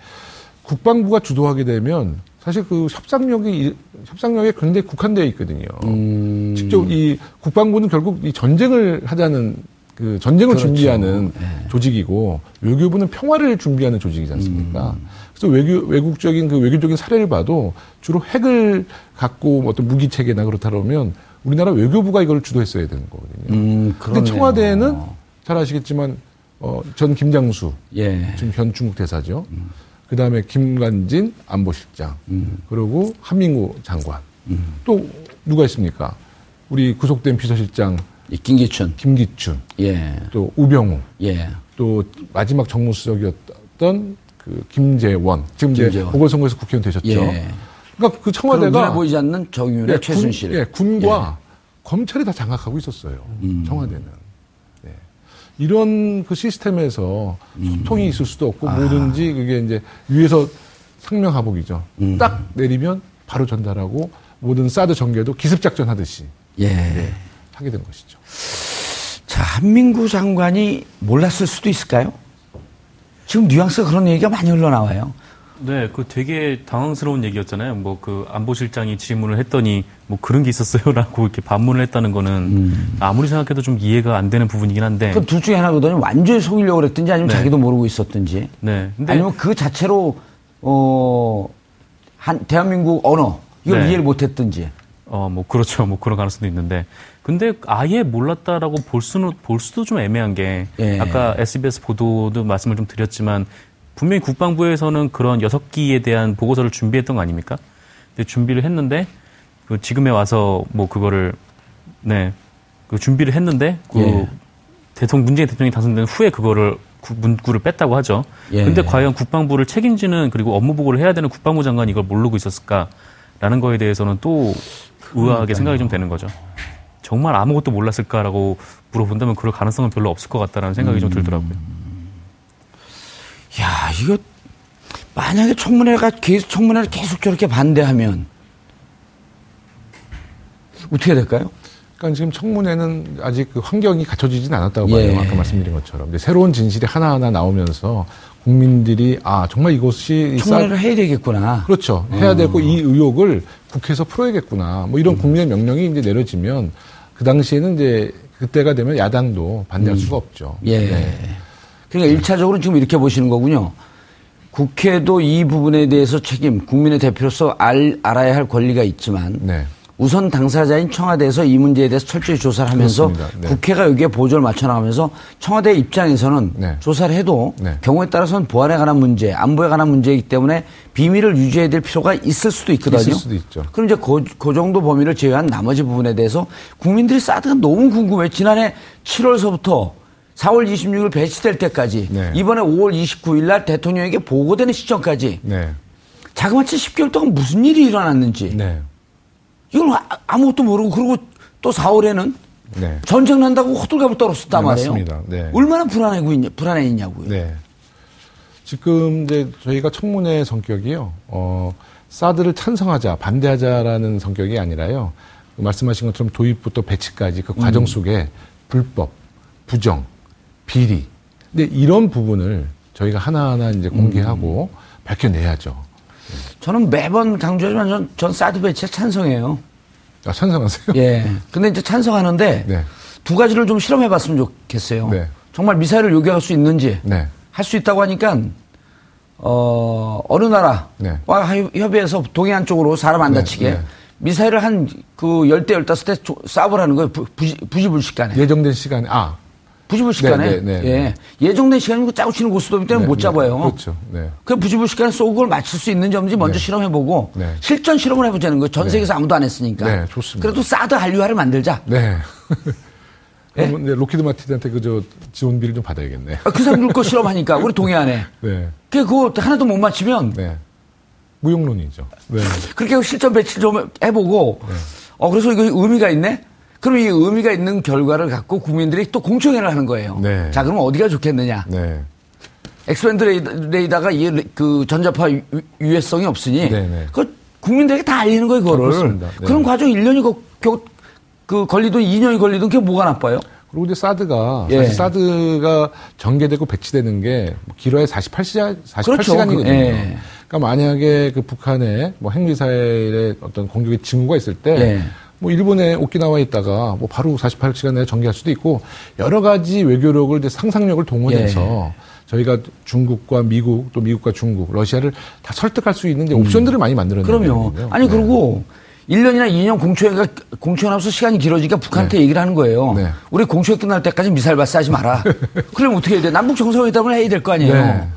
국방부가 주도하게 되면 사실 그 협상력이 이- 협상력에 굉장히 국한되어 있거든요. 음. 직접 이 국방부는 결국 이 전쟁을 하자는 그 전쟁을 그렇죠. 준비하는 조직이고 외교부는 평화를 준비하는 조직이지 않습니까? 음. 그래서 외교 외국적인 그 외교적인 사례를 봐도 주로 핵을 갖고 뭐 어떤 무기 체계나 그렇다 그러면 우리나라 외교부가 이걸 주도했어야 되는 거거든요. 음, 근데 그러네요. 청와대는 잘 아시겠지만 어, 전 김장수 예. 지금 현 중국 대사죠. 그 다음에 김관진 안보실장 음. 그리고 한민구 장관 또 누가 있습니까? 우리 구속된 비서실장 이 김기춘. 김기춘 예. 또 우병우 예. 또 마지막 정무수석이었던 그 김재원 지금 이제 김재원. 보궐선거에서 국회의원 되셨죠. 예. 그러니까 그 청와대가 눈에 보이지 않는 정윤의 예, 최순실. 군, 예, 군과 검찰이 다 장악하고 있었어요. 음. 청와대는. 네. 이런 그 시스템에서 음. 소통이 있을 수도 없고 아. 뭐든지 그게 이제 위에서 상명하복이죠. 음. 딱 내리면 바로 전달하고 모든 사드 전개도 기습작전 하듯이 예. 하게 된 것이죠. 자, 한민구 장관이 몰랐을 수도 있을까요? 지금 뉘앙스가 그런 얘기가 많이 흘러나와요. 네, 그 되게 당황스러운 얘기였잖아요. 뭐 그 안보실장이 질문을 했더니 뭐 그런 게 있었어요라고 이렇게 반문을 했다는 거는 아무리 생각해도 좀 이해가 안 되는 부분이긴 한데. 그럼 둘 중에 하나거든요. 완전히 속이려고 그랬든지 아니면 네. 자기도 모르고 있었든지. 네. 아니면 그 자체로, 어, 한, 대한민국 언어, 이걸 네. 이해를 못 했든지. 어, 뭐, 그렇죠. 뭐, 그런 가능성도 있는데. 근데 아예 몰랐다라고 볼 수는, 볼 수도 좀 애매한 게, 예. 아까 SBS 보도도 말씀을 좀 드렸지만, 분명히 국방부에서는 그런 여섯 기에 대한 보고서를 준비했던 거 아닙니까? 근데 준비를 했는데, 그 지금에 와서 뭐, 그거를, 네, 그 준비를 했는데, 그 예. 대통령, 문재인 대통령이 당선된 후에 그거를 구- 문구를 뺐다고 하죠. 예. 근데 과연 국방부를 책임지는 그리고 업무 보고를 해야 되는 국방부 장관이 이걸 모르고 있었을까라는 거에 대해서는 또 의아하게 생각이 좀 되는 거죠. 정말 아무것도 몰랐을까라고 물어본다면 그럴 가능성은 별로 없을 것 같다라는 생각이 좀 들더라고요. 야, 이거, 만약에 청문회가 계속, 청문회를 계속 저렇게 반대하면, 어떻게 될까요? 그러니까 지금 청문회는 아직 그 환경이 갖춰지진 않았다고 봐요. 예. 아까 말씀드린 것처럼. 새로운 진실이 하나하나 나오면서 국민들이 아, 정말 이것이 청문회를 해야 되겠구나. 그렇죠. 해야 되고 이 의혹을 국회에서 풀어야겠구나. 뭐 이런 국민의 명령이 이제 내려지면 그 당시에는 이제 그때가 되면 야당도 반대할 수가 없죠. 예. 네. 그러니까 일차적으로 지금 이렇게 보시는 거군요. 국회도 이 부분에 대해서 책임, 국민의 대표로서 알, 알아야 할 권리가 있지만, 네. 우선 당사자인 청와대에서 이 문제에 대해서 철저히 조사를 하면서. 네. 국회가 여기에 보조를 맞춰나가면서 청와대 입장에서는 네. 조사를 해도 네. 경우에 따라서는 보안에 관한 문제, 안보에 관한 문제이기 때문에 비밀을 유지해야 될 필요가 있을 수도 있거든요. 있을 수도 있죠. 그럼 이제 그, 그 정도 범위를 제외한 나머지 부분에 대해서 국민들이 사드가 너무 궁금해. 지난해 7월서부터 4월 26일 배치될 때까지 네. 이번에 5월 29일 날 대통령에게 보고되는 시점까지 네. 자그마치 10개월 동안 무슨 일이 일어났는지 네. 이걸 아- 아무것도 모르고 그리고 또 4월에는 네. 전쟁 난다고 호들갑을 떨었었단 네, 말이에요. 맞습니다. 네. 얼마나 불안하고 있냐, 불안해 있냐고요. 네. 지금 이제 저희가 청문회 성격이요. 어, 사드를 찬성하자, 반대하자라는 성격이 아니라요. 말씀하신 것처럼 도입부터 배치까지 그 과정 음. 속에 불법, 부정, 비리. 근데 이런 부분을 저희가 하나하나 이제 공개하고 음. 밝혀내야죠. 저는 매번 강조하지만 전, 전 사드 배치에 찬성해요. 아, 찬성하세요? 예. 근데 이제 찬성하는데 네. 두 가지를 좀 실험해 봤으면 좋겠어요. 네. 정말 미사일을 요격할 수 있는지 네. 할수 있다고 하니까 어, 어느 나라와 네. 협의해서 동해안 쪽으로 사람 안 네, 다치게 네. 미사일을 한 그 열대 열다섯 대 쏴보라는 거예요. 부, 부지, 부지불식간에. 예정된 시간에, 아. 부지불식간에. 네, 네, 네, 예. 네. 예 정된 시간이고 짜고 치는 고스톱이기 때문에 네, 못 네. 잡아요. 그렇죠. 네. 그 부지불식간에 쏘고 그걸 맞출 수 있는지 없는지 먼저 네. 실험해보고 네. 실전 실험을 해보자는 거예요. 전 네. 세계에서 아무도 안 했으니까. 네, 좋습니다. 그래도 사드 한류화를 만들자. 네. 예? 그러면 이제 록히드 마틴한테 그저 지원비를 좀 받아야겠네. 아, 그 사람들 거 실험하니까 우리 동해안에. 네. 그 그거 하나도 못 맞추면 네. 무용론이죠. 네. 그렇게 실전 배치 좀 해보고 어 그래서 이거 의미가 있네. 그럼 이 의미가 있는 결과를 갖고 국민들이 또 공청회를 하는 거예요. 네. 자 그럼 어디가 좋겠느냐? 네. X-band 레이더, 레이더가 이 그 전자파 유- 유해성이 없으니 네, 네. 그 국민들에게 다 알리는 거예요, 그거를. 아, 그렇습니다. 네. 그런 과정 1년이 거, 겨, 그 걸리든 2년이 걸리든 그게 뭐가 나빠요? 그리고 이제 사드가 예. 사실 사드가 전개되고 배치되는 게 길어야 48시간 48시간이거든요. 그렇죠. 예. 그러니까 만약에 그 북한에 뭐 핵미사일의 어떤 공격의 징후가 있을 때 예. 뭐 일본의 오키나와에 있다가 뭐 바로 48시간 내에 전개할 수도 있고 여러 가지 외교력을 이제 상상력을 동원해서 예. 저희가 중국과 미국 또 미국과 중국 러시아를 다 설득할 수 있는 이제 옵션들을 많이 만들어내는 음. 그럼요. 거거든요. 아니, 네. 그리고 1년이나 2년 공초회가, 공초회하면서 시간이 길어지니까 북한한테 네. 얘기를 하는 거예요. 네. 우리 공초회 끝날 때까지 미사일 발사하지 마라. 그러면 어떻게 해야 돼? 남북 정상회담을 해야 될 거 아니에요.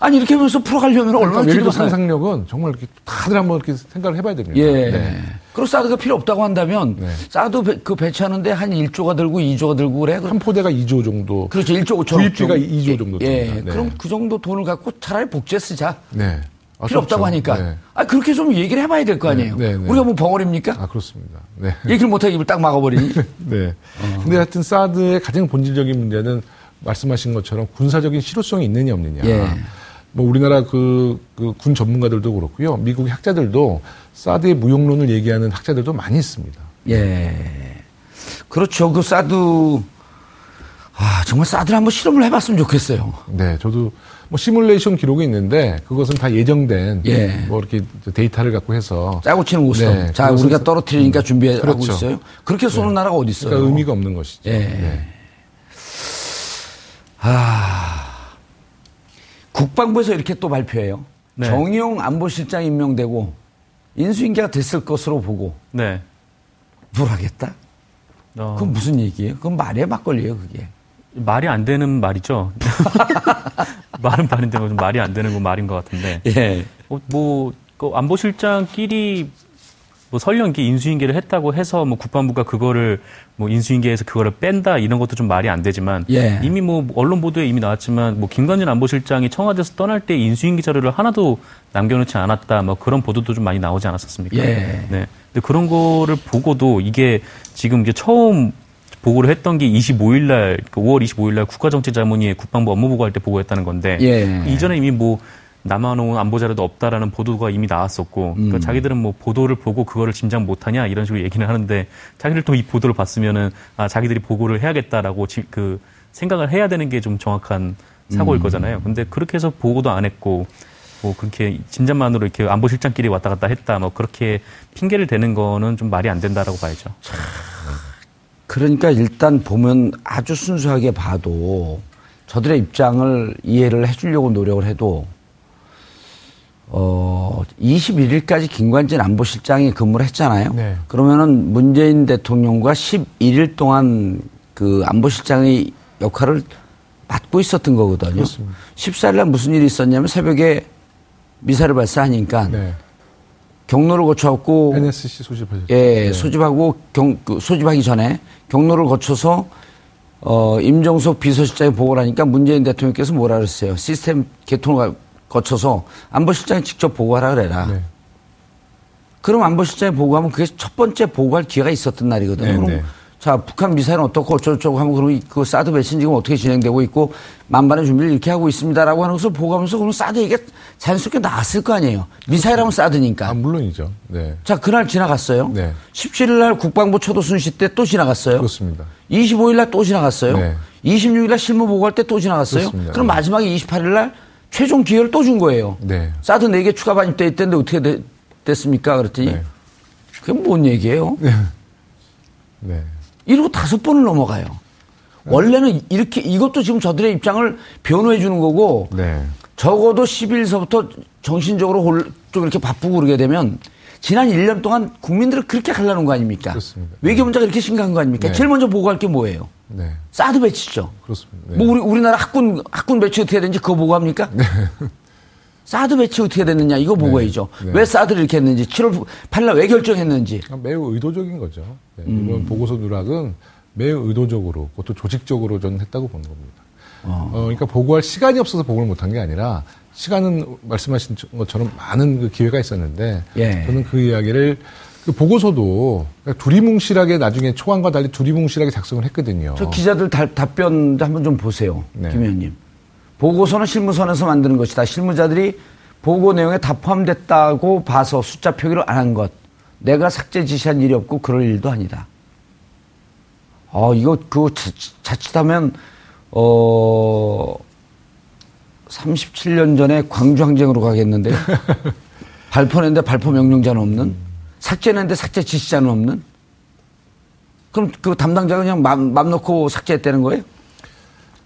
네. 아니, 이렇게 하면서 풀어가려면 얼마나 그러니까 많아요. 상상력은 정말 이렇게 다들 한번 이렇게 생각을 해봐야 됩니다. 예. 네. 그리고 사드가 필요 없다고 한다면 네. 사드 배, 그 배치하는데 한 1조가 들고 2조가 들고 그래. 한 포대가 2조 정도. 그렇죠. 1조 5천 구입비가 2조 정도 예. 됩니다. 네. 그럼 그 정도 돈을 갖고 차라리 복제 쓰자. 네. 아, 필요. 없다고 하니까. 네. 아, 그렇게 좀 얘기를 해봐야 될 거 아니에요. 네, 네. 우리가 뭐 벙어리입니까? 아, 그렇습니다. 네. 얘기를 못하게 입을 딱 막아버리니. 네. 근데 하여튼 사드의 가장 본질적인 문제는 말씀하신 것처럼 군사적인 실효성이 있느냐 없느냐. 예. 뭐 우리나라 그, 그 군 전문가들도 그렇고요. 미국 학자들도 사드의 무용론을 얘기하는 학자들도 많이 있습니다. 예. 그렇죠. 그 사드, 아, 정말 사드를 한번 실험을 해봤으면 좋겠어요. 네, 저도 뭐 시뮬레이션 기록이 있는데 그것은 다 예정된 예. 뭐 이렇게 데이터를 갖고 해서 짜고 치는 고스톱. 네, 자, 우리가 떨어뜨리니까 준비하고 그렇죠. 있어요. 그렇게 쏘는 나라가 어디 있어요? 그러니까 의미가 없는 것이죠. 예. 네. 국방부에서 이렇게 또 발표해요. 네. 정의용 안보실장 임명되고 인수인계가 됐을 것으로 보고 네. 뭘 하겠다? 어, 그건 무슨 얘기예요? 그건 말이에요, 막걸리예요, 그게. 말이 안 되는 말이죠. 말은 말인데 뭐 말이 안 되는 건 말인 것 같은데. 예. 어, 뭐, 그 안보실장끼리 뭐 설령기 인수인계를 했다고 해서 뭐 국방부가 그거를 뭐 인수인계에서 그거를 뺀다 이런 것도 좀 말이 안 되지만 예. 이미 뭐 언론 보도에 이미 나왔지만 뭐 김관진 안보실장이 청와대에서 떠날 때 인수인계 자료를 하나도 남겨놓지 않았다 뭐 그런 보도도 좀 많이 나오지 않았었습니까? 예. 네. 근데 그런 거를 보고도 이게 지금 이게 처음 보고를 했던 게 25일 날, 5월 25일 날 국가정책자문위에 국방부 업무 보고할 때 보고했다는 건데 예. 이전에 이미 뭐 남아놓은 안보 자료도 없다라는 보도가 이미 나왔었고 그러니까 음. 자기들은 뭐 보도를 보고 그거를 짐작 못하냐 이런 식으로 얘기를 하는데 자기들 또 이 보도를 봤으면은 아 자기들이 보고를 해야겠다라고 지- 그 생각을 해야 되는 게 좀 정확한 사고일 음. 거잖아요. 근데 그렇게 해서 보고도 안 했고 뭐 그렇게 짐작만으로 이렇게 안보실장끼리 왔다 갔다 했다 뭐 그렇게 핑계를 대는 거는 좀 말이 안 된다라고 봐야죠. 그러니까 일단 보면 아주 순수하게 봐도 저들의 입장을 이해를 해주려고 노력을 해도 어, 21일까지 김관진 안보실장이 근무를 했잖아요. 네. 그러면은 문재인 대통령과 11일 동안 그 안보실장의 역할을 맡고 있었던 거거든요. 그렇습니다. 14일 날 무슨 일이 있었냐면 새벽에 미사를 발사하니까 네. 경로를 거쳐갖고 NSC 소집하셨죠. 예, 네. 소집하고 경, 그 소집하기 전에 경로를 거쳐서 어, 임종석 비서실장이 보고를 하니까 문재인 대통령께서 뭐라 그랬어요. 시스템 개통을 거쳐서 안보실장이 직접 보고하라 그래라. 네. 그럼 안보실장이 보고하면 그게 첫 번째 보고할 기회가 있었던 날이거든요. 네, 그럼 네. 자, 북한 미사일은 어떻고 어쩌고저쩌고 하면 그럼 그 사드 배치는 지금 어떻게 진행되고 있고 만반의 준비를 이렇게 하고 있습니다라고 하는 것을 보고하면서 그럼 사드 얘기가 자연스럽게 나왔을 거 아니에요. 미사일 하면 사드니까. 아, 물론이죠. 네. 자, 그날 지나갔어요. 네. 17일 날 국방부 초도 순시 때 또 지나갔어요. 그렇습니다. 25일 날 또 지나갔어요. 네. 26일 날 실무 보고할 때 또 지나갔어요. 그렇습니다. 그럼 네. 마지막에 28일 날 최종 기회를 또 준 거예요. 네. 사드 4개 추가 반입돼 있던데 어떻게 되- 됐습니까? 그랬더니 네. 그게 뭔 얘기예요? 네. 이러고 다섯 번을 넘어가요. 원래는 이렇게 이것도 지금 저들의 입장을 변호해 주는 거고 네. 적어도 10일서부터 정신적으로 홀- 좀 이렇게 바쁘고 그러게 되면 지난 1년 동안 국민들을 그렇게 가려는 거 아닙니까? 그렇습니다. 외교 문제가 이렇게 심각한 거 아닙니까? 네. 제일 먼저 보고할 게 뭐예요? 네. 사드 배치죠. 그렇습니다. 네. 뭐 우리 우리나라 학군 학군 배치 어떻게 되는지 그거 보고 합니까? 사드 배치 어떻게 됐느냐 이거 보고 해야죠. 네. 왜 사드를 이렇게 했는지 7월 8일 왜 결정했는지. 아, 매우 의도적인 거죠. 네, 음. 이번 보고서 누락은 매우 의도적으로, 그것도 조직적으로 저는 했다고 보는 겁니다. 어, 그러니까 보고할 시간이 없어서 보고를 못한 게 아니라 시간은 말씀하신 것처럼 많은 그 기회가 있었는데 예. 저는 그 이야기를 그 보고서도 그러니까 두리뭉실하게 나중에 초안과 달리 두리뭉실하게 작성을 했거든요. 저 기자들 다- 답변 한번 좀 보세요. 네. 김 의원님. 보고서는 실무선에서 만드는 것이다. 실무자들이 보고 내용에 다 포함됐다고 봐서 숫자 표기를 안 한 것. 내가 삭제 지시한 일이 없고 그럴 일도 아니다. 아, 이거 그 자- 자칫하면 어 37년 전에 광주 항쟁으로 가겠는데요. 발표했는데 발표 명령자는 없는 삭제했는데 삭제 지시자는 없는 그럼 그 담당자가 그냥 맘, 맘 놓고 삭제했다는 거예요?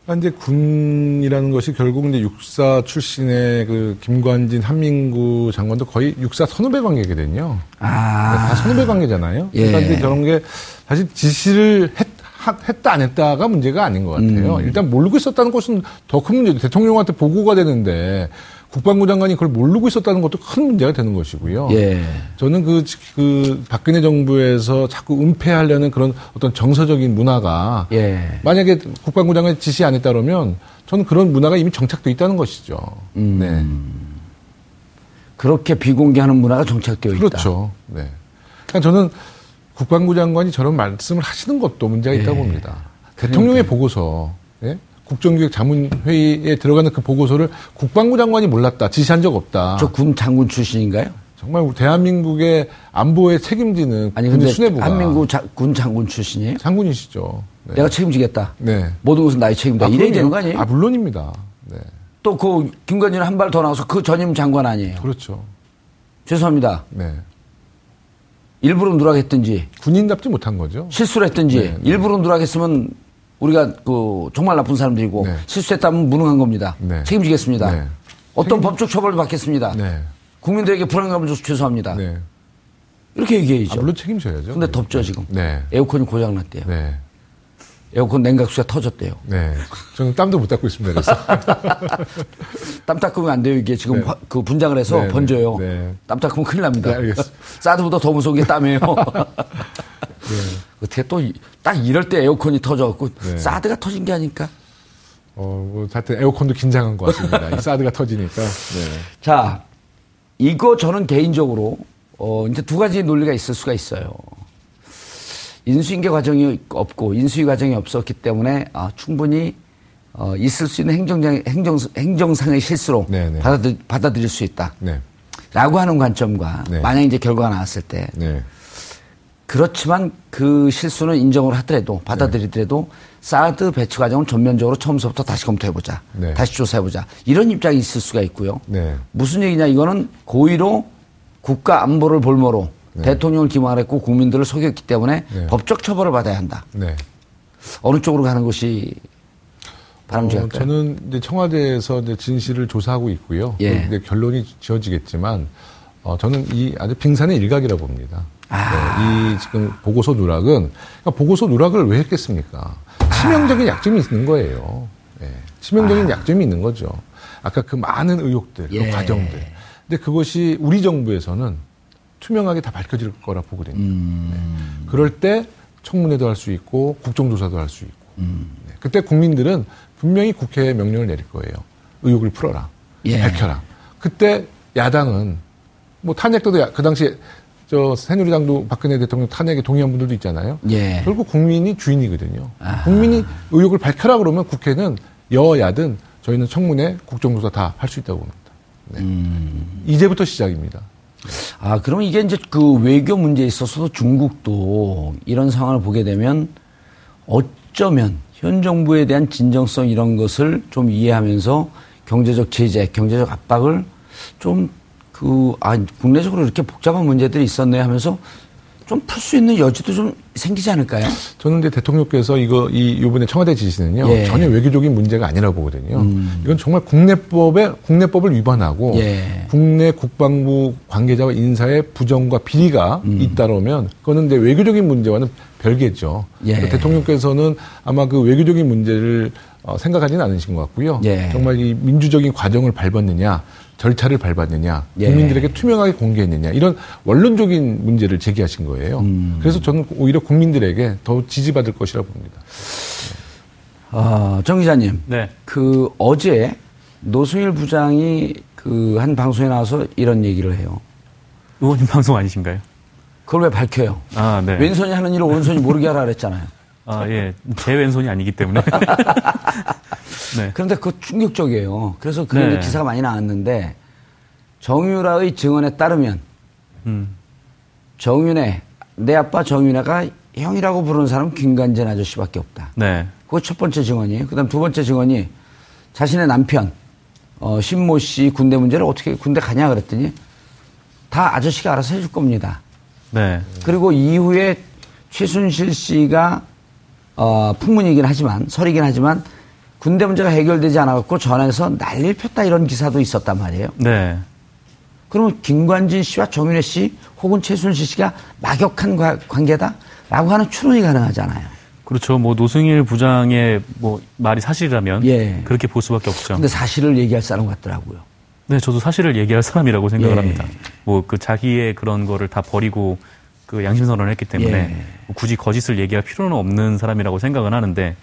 그러니까 이제 군이라는 것이 결국 이제 육사 출신의 그 김관진 한민구 장관도 거의 육사 선후배 관계거든요. 아. 다 선후배 관계잖아요. 예. 그러니까 이제 저런 게 사실 지시를 했, 하- 했다 안 했다가 문제가 아닌 것 같아요. 음. 일단 모르고 있었다는 것은 더 큰 문제죠. 대통령한테 보고가 되는데 국방부 장관이 그걸 모르고 있었다는 것도 큰 문제가 되는 것이고요. 예. 저는 그, 그 박근혜 정부에서 자꾸 은폐하려는 그런 어떤 정서적인 문화가 예. 만약에 국방부 장관이 지시 안 했다 그러면 저는 그런 문화가 이미 정착돼 있다는 것이죠. 음. 네. 그렇게 비공개하는 문화가 정착되어 있다. 그렇죠. 네. 그러니까 저는 국방부 장관이 저런 말씀을 하시는 것도 문제가 있다고 예. 봅니다. 대통령의 보고서, 예? 국정기획 자문회의에 들어가는 그 보고서를 국방부 장관이 몰랐다, 지시한 적 없다. 저 군 장군 출신인가요? 정말 우리 대한민국의 안보에 책임지는 아니 근데 수뇌부가 한민국 자- 군 장군 출신이에요? 장군이시죠. 네. 내가 책임지겠다. 네. 모든 것은 나의 책임다. 아, 이래야. 되는 거 아니에요? 아, 물론입니다. 네. 또그 김관진 한 발 더 나와서 그 전임 장관 아니에요? 그렇죠. 죄송합니다. 네. 일부러 누락했든지 군인답지 못한 거죠. 실수를 했든지 네, 네. 일부러 누락했으면 우리가 그 정말 나쁜 사람들이고 네. 실수했다면 무능한 겁니다. 네. 책임지겠습니다. 네. 어떤 법적 처벌도 받겠습니다. 네. 국민들에게 불안감을 줘서 죄송합니다. 네. 이렇게 얘기해야죠. 아, 물론 책임져야죠. 근데 덥죠 지금. 네. 에어컨이 고장났대요. 네. 에어컨 냉각수가 터졌대요. 네. 저는 땀도 못 닦고 있습니다. 그래서. 땀 닦으면 안 돼요. 이게 지금 네. 화- 그 분장을 해서 네, 번져요. 네, 네. 땀 닦으면 큰일 납니다. 네, 알겠습니다. 사드보다 더 무서운 게 땀이에요. 네. 어떻게 또 딱 이럴 때 에어컨이 터져갖고 네. 사드가 터진 게 아닐까? 어, 뭐, 하여튼 에어컨도 긴장한 것 같습니다. 이 사드가 터지니까. 네. 자, 이거 저는 개인적으로 어 이제 두 가지 논리가 있을 수가 있어요. 인수인계 과정이 없고 인수위 과정이 없었기 때문에 아, 충분히 어, 있을 수 있는 행정장 행정 행정상의 실수로 네, 네. 받아들, 받아들일 수 있다. 네. 라고 하는 관점과 네. 만약 이제 결과가 나왔을 때 네. 그렇지만 그 실수는 인정을 하더라도 받아들이더라도 사드 배치 과정을 전면적으로 처음부터 다시 검토해보자. 네. 다시 조사해보자. 이런 입장이 있을 수가 있고요. 네. 무슨 얘기냐 이거는 고의로 국가 안보를 볼모로 네. 대통령을 기망했고 국민들을 속였기 때문에 네. 법적 처벌을 받아야 한다. 네. 어느 쪽으로 가는 것이 바람직할까요? 어, 저는 이제 청와대에서 이제 진실을 조사하고 있고요. 예. 이제 결론이 지어지겠지만 어, 저는 이 아주 빙산의 일각이라고 봅니다. 아. 네, 이 지금 보고서 누락은 그러니까 보고서 누락을 왜 했겠습니까? 치명적인 약점이 있는 거예요. 예. 치명적인 약점이 있는 거죠. 아까 그 많은 의혹들, 예. 그 과정들. 근데 그것이 우리 정부에서는 투명하게 다 밝혀질 거라 보거든요. 네. 그럴 때 청문회도 할 수 있고 국정조사도 할 수 있고. 네. 그때 국민들은 분명히 국회에 명령을 내릴 거예요. 의혹을 풀어라. 예. 밝혀라. 그때 야당은 뭐 탄핵도 야- 그 당시에 저 새누리당도 박근혜 대통령 탄핵에 동의한 분들도 있잖아요. 예. 결국 국민이 주인이거든요. 국민이 의혹을 밝혀라 그러면 국회는 여야든 저희는 청문회 국정조사 다 할 수 있다고 봅니다. 네. 이제부터 시작입니다. 아, 그러면 이게 이제 그 외교 문제에 있어서도 중국도 이런 상황을 보게 되면 어쩌면 현 정부에 대한 진정성 이런 것을 좀 이해하면서 경제적 제재, 경제적 압박을 좀 그, 아, 국내적으로 이렇게 복잡한 문제들이 있었네 하면서 좀 풀 수 있는 여지도 좀 생기지 않을까요? 저는 이제 대통령께서 이거 이 요번에 청와대 지시는요 예. 음. 전혀 외교적인 문제가 아니라고 보거든요. 이건 정말 국내법에 국내법을 위반하고 예. 국내 국방부 관계자와 인사의 부정과 비리가 음. 잇따르면 그거는 이제 외교적인 문제와는 별개죠. 예. 대통령께서는 아마 그 외교적인 문제를 어, 생각하지는 않으신 것 같고요. 예. 정말 이 민주적인 과정을 밟았느냐, 절차를 밟았느냐, 예. 국민들에게 투명하게 공개했느냐 이런 원론적인 문제를 제기하신 거예요. 음. 그래서 저는 오히려 국민들에게 더 지지받을 것이라 봅니다. 아, 정 기자님. 네. 그 어제 노승일 부장이 그 한 방송에 나와서 이런 얘기를 해요. 의원님 방송 아니신가요? 그걸 왜 밝혀요? 아, 네. 왼손이 하는 일을 오른손이 모르게 하라 그랬잖아요. 아, 예. 제 왼손이 아니기 때문에. 네. 그런데 그거 충격적이에요. 그래서 그런 네. 기사가 많이 나왔는데 정유라의 증언에 따르면 음. 정윤회 내 아빠 정윤회가 형이라고 부르는 사람은 김관진 아저씨밖에 없다. 네. 그거 첫 번째 증언이에요. 그다음 두 번째 증언이 자신의 남편 어, 신모 씨 군대 문제를 어떻게 군대 가냐 그랬더니 다 아저씨가 알아서 해줄 겁니다. 네. 그리고 이후에 최순실 씨가 어, 풍문이긴 하지만 설이긴 하지만 군대 문제가 해결되지 않아갖고 전화해서 난리를 폈다 이런 기사도 있었단 말이에요. 네. 그러면 김관진 씨와 정윤혜 씨 혹은 최순실 씨가 막역한 과- 관계다라고 하는 추론이 가능하잖아요. 그렇죠. 뭐 노승일 부장의 뭐 말이 사실이라면 예. 그렇게 볼 수밖에 없죠. 근데 사실을 얘기할 사람 같더라고요. 네, 저도 사실을 얘기할 사람이라고 생각을 예. 합니다. 뭐 그 자기의 그런 거를 다 버리고 그 양심 선언을 했기 때문에 예. 뭐 굳이 거짓을 얘기할 필요는 없는 사람이라고 생각은 하는데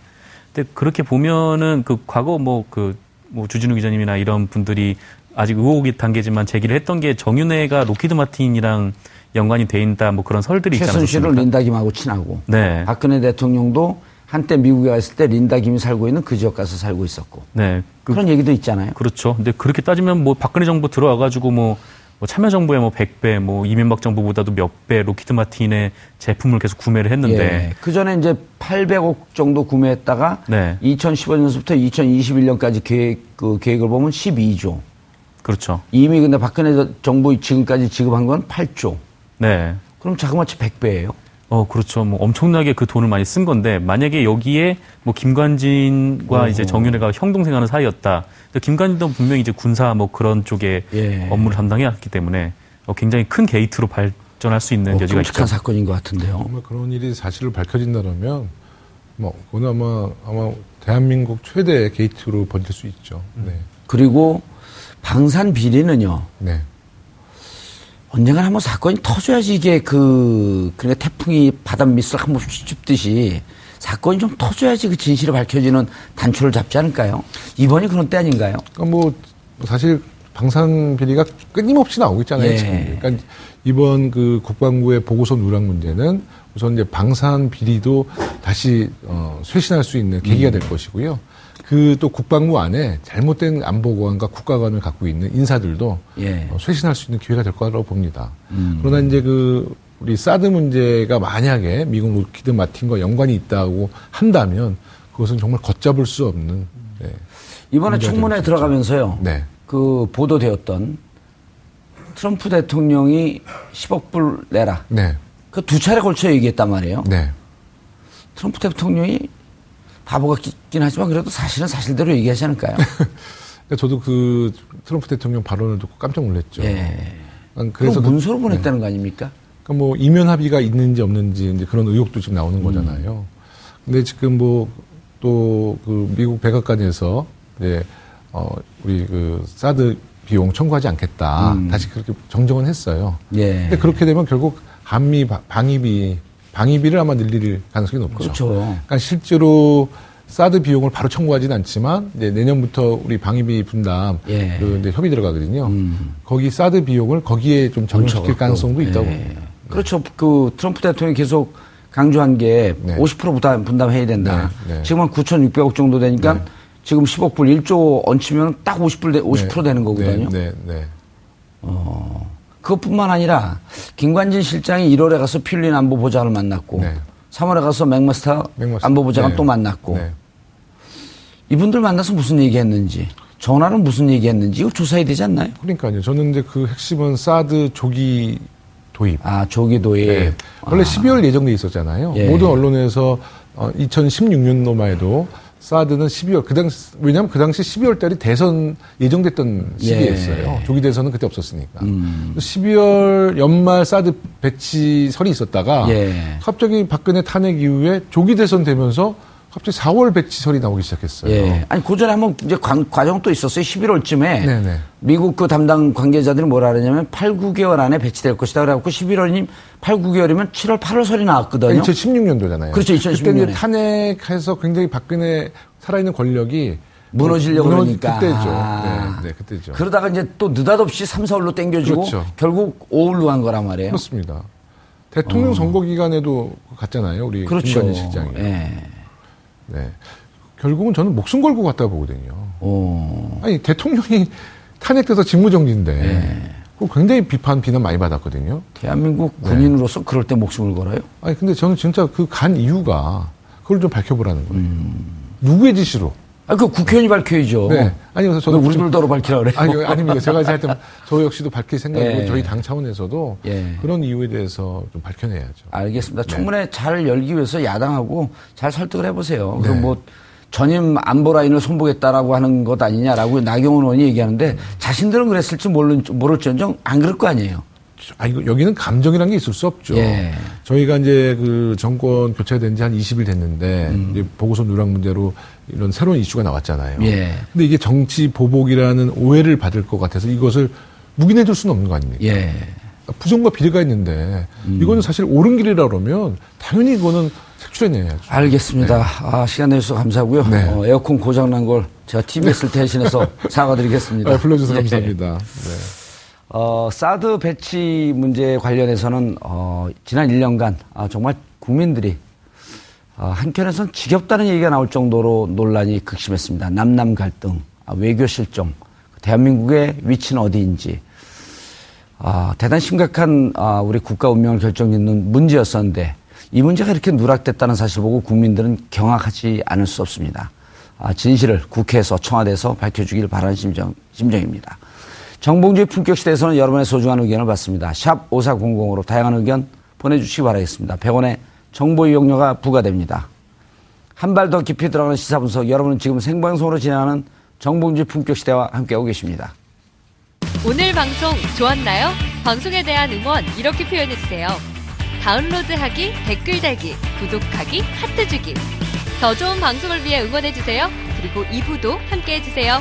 근데 그렇게 보면은 그 과거 뭐그 뭐 주진우 기자님이나 이런 분들이 아직 의혹이 단계지만 제기를 했던 게 정윤회가 로키드 마틴이랑 연관이 돼 있다 뭐 그런 설들이 있지 최순실은? 린다 김하고 친하고 네. 박근혜 대통령도 한때 미국에 가 있을 때 린다 김이 살고 있는 그 지역 가서 살고 있었고 네. 그, 그런 얘기도 있잖아요. 그렇죠. 근데 그렇게 따지면 뭐 박근혜 정부 들어와 가지고 뭐, 뭐 참여정부의 뭐 100배, 뭐 이명박 정부보다도 몇 배 로키드 마틴의 제품을 계속 구매를 했는데. 예. 그 전에 이제 800억 정도 구매했다가 네. 2015년부터 2021년까지 계획 그 계획을 보면 12조. 그렇죠. 이미 근데 박근혜 정부 지금까지 지급한 건 8조. 네. 그럼 자그마치 100배예요. 어, 그렇죠. 뭐 엄청나게 그 돈을 많이 쓴 건데 만약에 여기에 뭐 김관진과 이제 정윤회가 형동생 하는 사이였다. 근데 김관진도 분명히 이제 군사 뭐 그런 쪽에 예. 업무를 담당해왔기 때문에 어, 굉장히 큰 게이트로 발전할 수 있는 어, 여지가 끔찍한 있죠. 사건인 것 같은데요. 정말 그런 일이 사실을 밝혀진다면 뭐 그건 아마 아마 대한민국 최대 게이트로 번질 수 있죠. 네. 그리고 방산 비리는요. 네. 언젠가 한번 사건이 터져야지 이게 그 그러니까 태풍이 바닷밑을 한 번씩 줍듯이 사건이 좀 터져야지 그 진실이 밝혀지는 단추를 잡지 않을까요? 이번이 그런 때 아닌가요? 그러니까 뭐 사실 방산 비리가 끊임없이 나오고 있잖아요. 예. 지금. 그러니까 이번 그 국방부의 보고서 누락 문제는 우선 이제 방산 비리도 다시 어, 쇄신할 수 있는 계기가 음. 될 것이고요. 그 또 국방부 안에 잘못된 안보관과 국가관을 갖고 있는 인사들도 예. 어, 쇄신할 수 있는 기회가 될 거라고 봅니다. 음. 그러나 이제 그 우리 사드 문제가 만약에 미국 로키드 마틴과 연관이 있다고 한다면 그것은 정말 걷잡을 수 없는 네. 이번에 청문회. 들어가면서요. 네. 그 보도되었던 트럼프 대통령이 10억 불 내라. 네. 그 두 차례 걸쳐 얘기했단 말이에요. 네. 트럼프 대통령이 바보 같긴 하지만 그래도 사실은 사실대로 얘기하지 않을까요? 그러니까 저도 그 트럼프 대통령 발언을 듣고 깜짝 놀랐죠. 예. 난 그래서 그- 문서로 네. 보냈다는 거 아닙니까? 그러니까 뭐 이면 합의가 있는지 없는지 이제 그런 의혹도 지금 나오는 음. 거잖아요. 근데 지금 뭐 또 그 미국 백악관에서 이제 어 우리 그 사드 비용 청구하지 않겠다 음. 다시 그렇게 정정은 했어요. 예. 근데 그렇게 되면 결국 한미 바- 방위비 방위비를 아마 늘릴 가능성이 높죠. 그렇죠. 그러니까 실제로 사드 비용을 바로 청구하지는 않지만 이제 내년부터 우리 방위비 분담 예. 그 이제 협의 들어가거든요. 음. 거기 사드 비용을 거기에 좀 적용시킬. 가능성도 있다고 예. 봅니다. 그렇죠. 그 트럼프 대통령이 계속 강조한 게 네. 50% 부담, 분담해야 된다. 네, 네. 지금 한 9,600억 정도 되니까 네. 지금 10억 불 1조 얹히면 딱 50불, 되, 50% 되는 거거든요. 네, 네, 네. 그것뿐만 아니라 김관진 실장이 1월에 가서 필린 안보보좌관을 만났고 네. 3월에 가서 맥마스터 맥마스터. 안보보좌관 네. 또 만났고 네. 이분들 만나서 무슨 얘기했는지 전화는 무슨 얘기했는지 이거 조사해야 되지 않나요? 그러니까요. 저는 이제 그 핵심은 사드 조기 도입. 아 조기도에 네. 원래 12월 예정돼 있었잖아요. 예. 모든 언론에서 어, 2016년도만 해도 사드는 12월 그 당시 왜냐하면 그 당시 12월 달이 대선 예정됐던 시기였어요. 예. 조기 대선은 그때 없었으니까. 음. 12월 연말 사드 배치설이 있었다가 예. 갑자기 박근혜 탄핵 이후에 조기 대선 되면서 갑자기 4월 배치설이 나오기 시작했어요. 예. 아니, 그 전에 한번 이제 관- 과정 또 있었어요. 11월쯤에. 네네. 미국 그 담당 관계자들이 뭐라 그러냐면 8, 9개월 안에 배치될 것이다. 그래갖고 11월이면 8, 9개월이면 7월, 8월 설이 나왔거든요. 2016년도잖아요. 그렇죠, 2016 그때 이제. 탄핵해서 굉장히 박근혜 살아있는 권력이 무너지려고 무너- 그러니까. 그때죠. 아. 네, 네, 그때죠. 그러다가 이제 또 느닷없이 3, 4월로 땡겨지고 그렇죠. 결국 5월로 간 거란 말이에요. 그렇습니다. 대통령 선거 기간에도 갔잖아요. 우리 어. 그렇죠. 김관진 실장이. 예. 네. 결국은 저는 목숨 걸고 갔다 보거든요. 어. 아니 대통령이 탄핵돼서 직무정지인데 네. 굉장히 비판 비난 많이 받았거든요. 대한민국 네. 군인으로서 그럴 때 목숨을 걸어요? 아니 근데 저는 진짜 그 간 이유가 그걸 좀 밝혀보라는 거예요. 음. 누구의 지시로? 아, 그 국회의원이 밝혀야죠. 네. 아니 그래서 저도 왜 좀- 우리들더러 밝히라 그래요? 아니, 아닙니다. 제가 이제 하여튼 저 역시도 밝힐 생각이고 예. 저희 당 차원에서도 예. 그런 이유에 대해서 좀 밝혀내야죠. 알겠습니다. 네. 청문회 잘 열기 위해서 야당하고 잘 설득을 해보세요. 네. 그럼 뭐 전임 안보 라인을 손보겠다라고 하는 것 아니냐라고 나경원 의원이 얘기하는데 자신들은 그랬을지 모를, 모를지언정 안 그럴 거 아니에요. 아, 이거 여기는 감정이라는 게 있을 수 없죠. 예. 저희가 이제 그 정권 교체된 지 한 20일 됐는데 이제 보고서 누락 문제로 이런 새로운 이슈가 나왔잖아요. 음. 예. 근데 이게 정치 보복이라는 오해를 받을 것 같아서 이것을 묵인해 줄 수는 없는 거 아닙니까? 예. 부정과 비리가 있는데 음. 이거는 사실 옳은 길이라 그러면 당연히 이거는 색출해내야죠. 알겠습니다. 아, 시간 내주셔서 감사하고요. 네. 어, 에어컨 고장난 걸 제가 TBS를 대신해서 사과드리겠습니다. 아, 불러주셔서 예. 감사합니다. 네. 어, 사드 배치 문제 관련해서는 어, 지난 1년간 아, 정말 국민들이 아, 한편에선 지겹다는 얘기가 나올 정도로 논란이 극심했습니다. 남남 갈등, 아, 외교 실종, 대한민국의 위치는 어디인지 아, 대단히 심각한 아, 우리 국가 운명을 결정짓는 문제였었는데 이 문제가 이렇게 누락됐다는 사실 보고 국민들은 경악하지 않을 수 없습니다. 아, 진실을 국회에서 청와대에서 밝혀주길 바라는 심정, 심정입니다. 정봉주의 품격 시대에서는 여러분의 소중한 의견을 받습니다. 샵 5400으로 다양한 의견 보내주시기 바라겠습니다. 100원의 정보 이용료가 부과됩니다. 한 발 더 깊이 들어가는 시사 분석 여러분은 지금 생방송으로 진행하는 정봉주의 품격 시대와 함께하고 계십니다. 오늘 방송 좋았나요? 방송에 대한 응원 이렇게 표현해주세요. 다운로드하기, 댓글 달기, 구독하기, 하트 주기. 더 좋은 방송을 위해 응원해주세요. 그리고 2부도 함께 해주세요.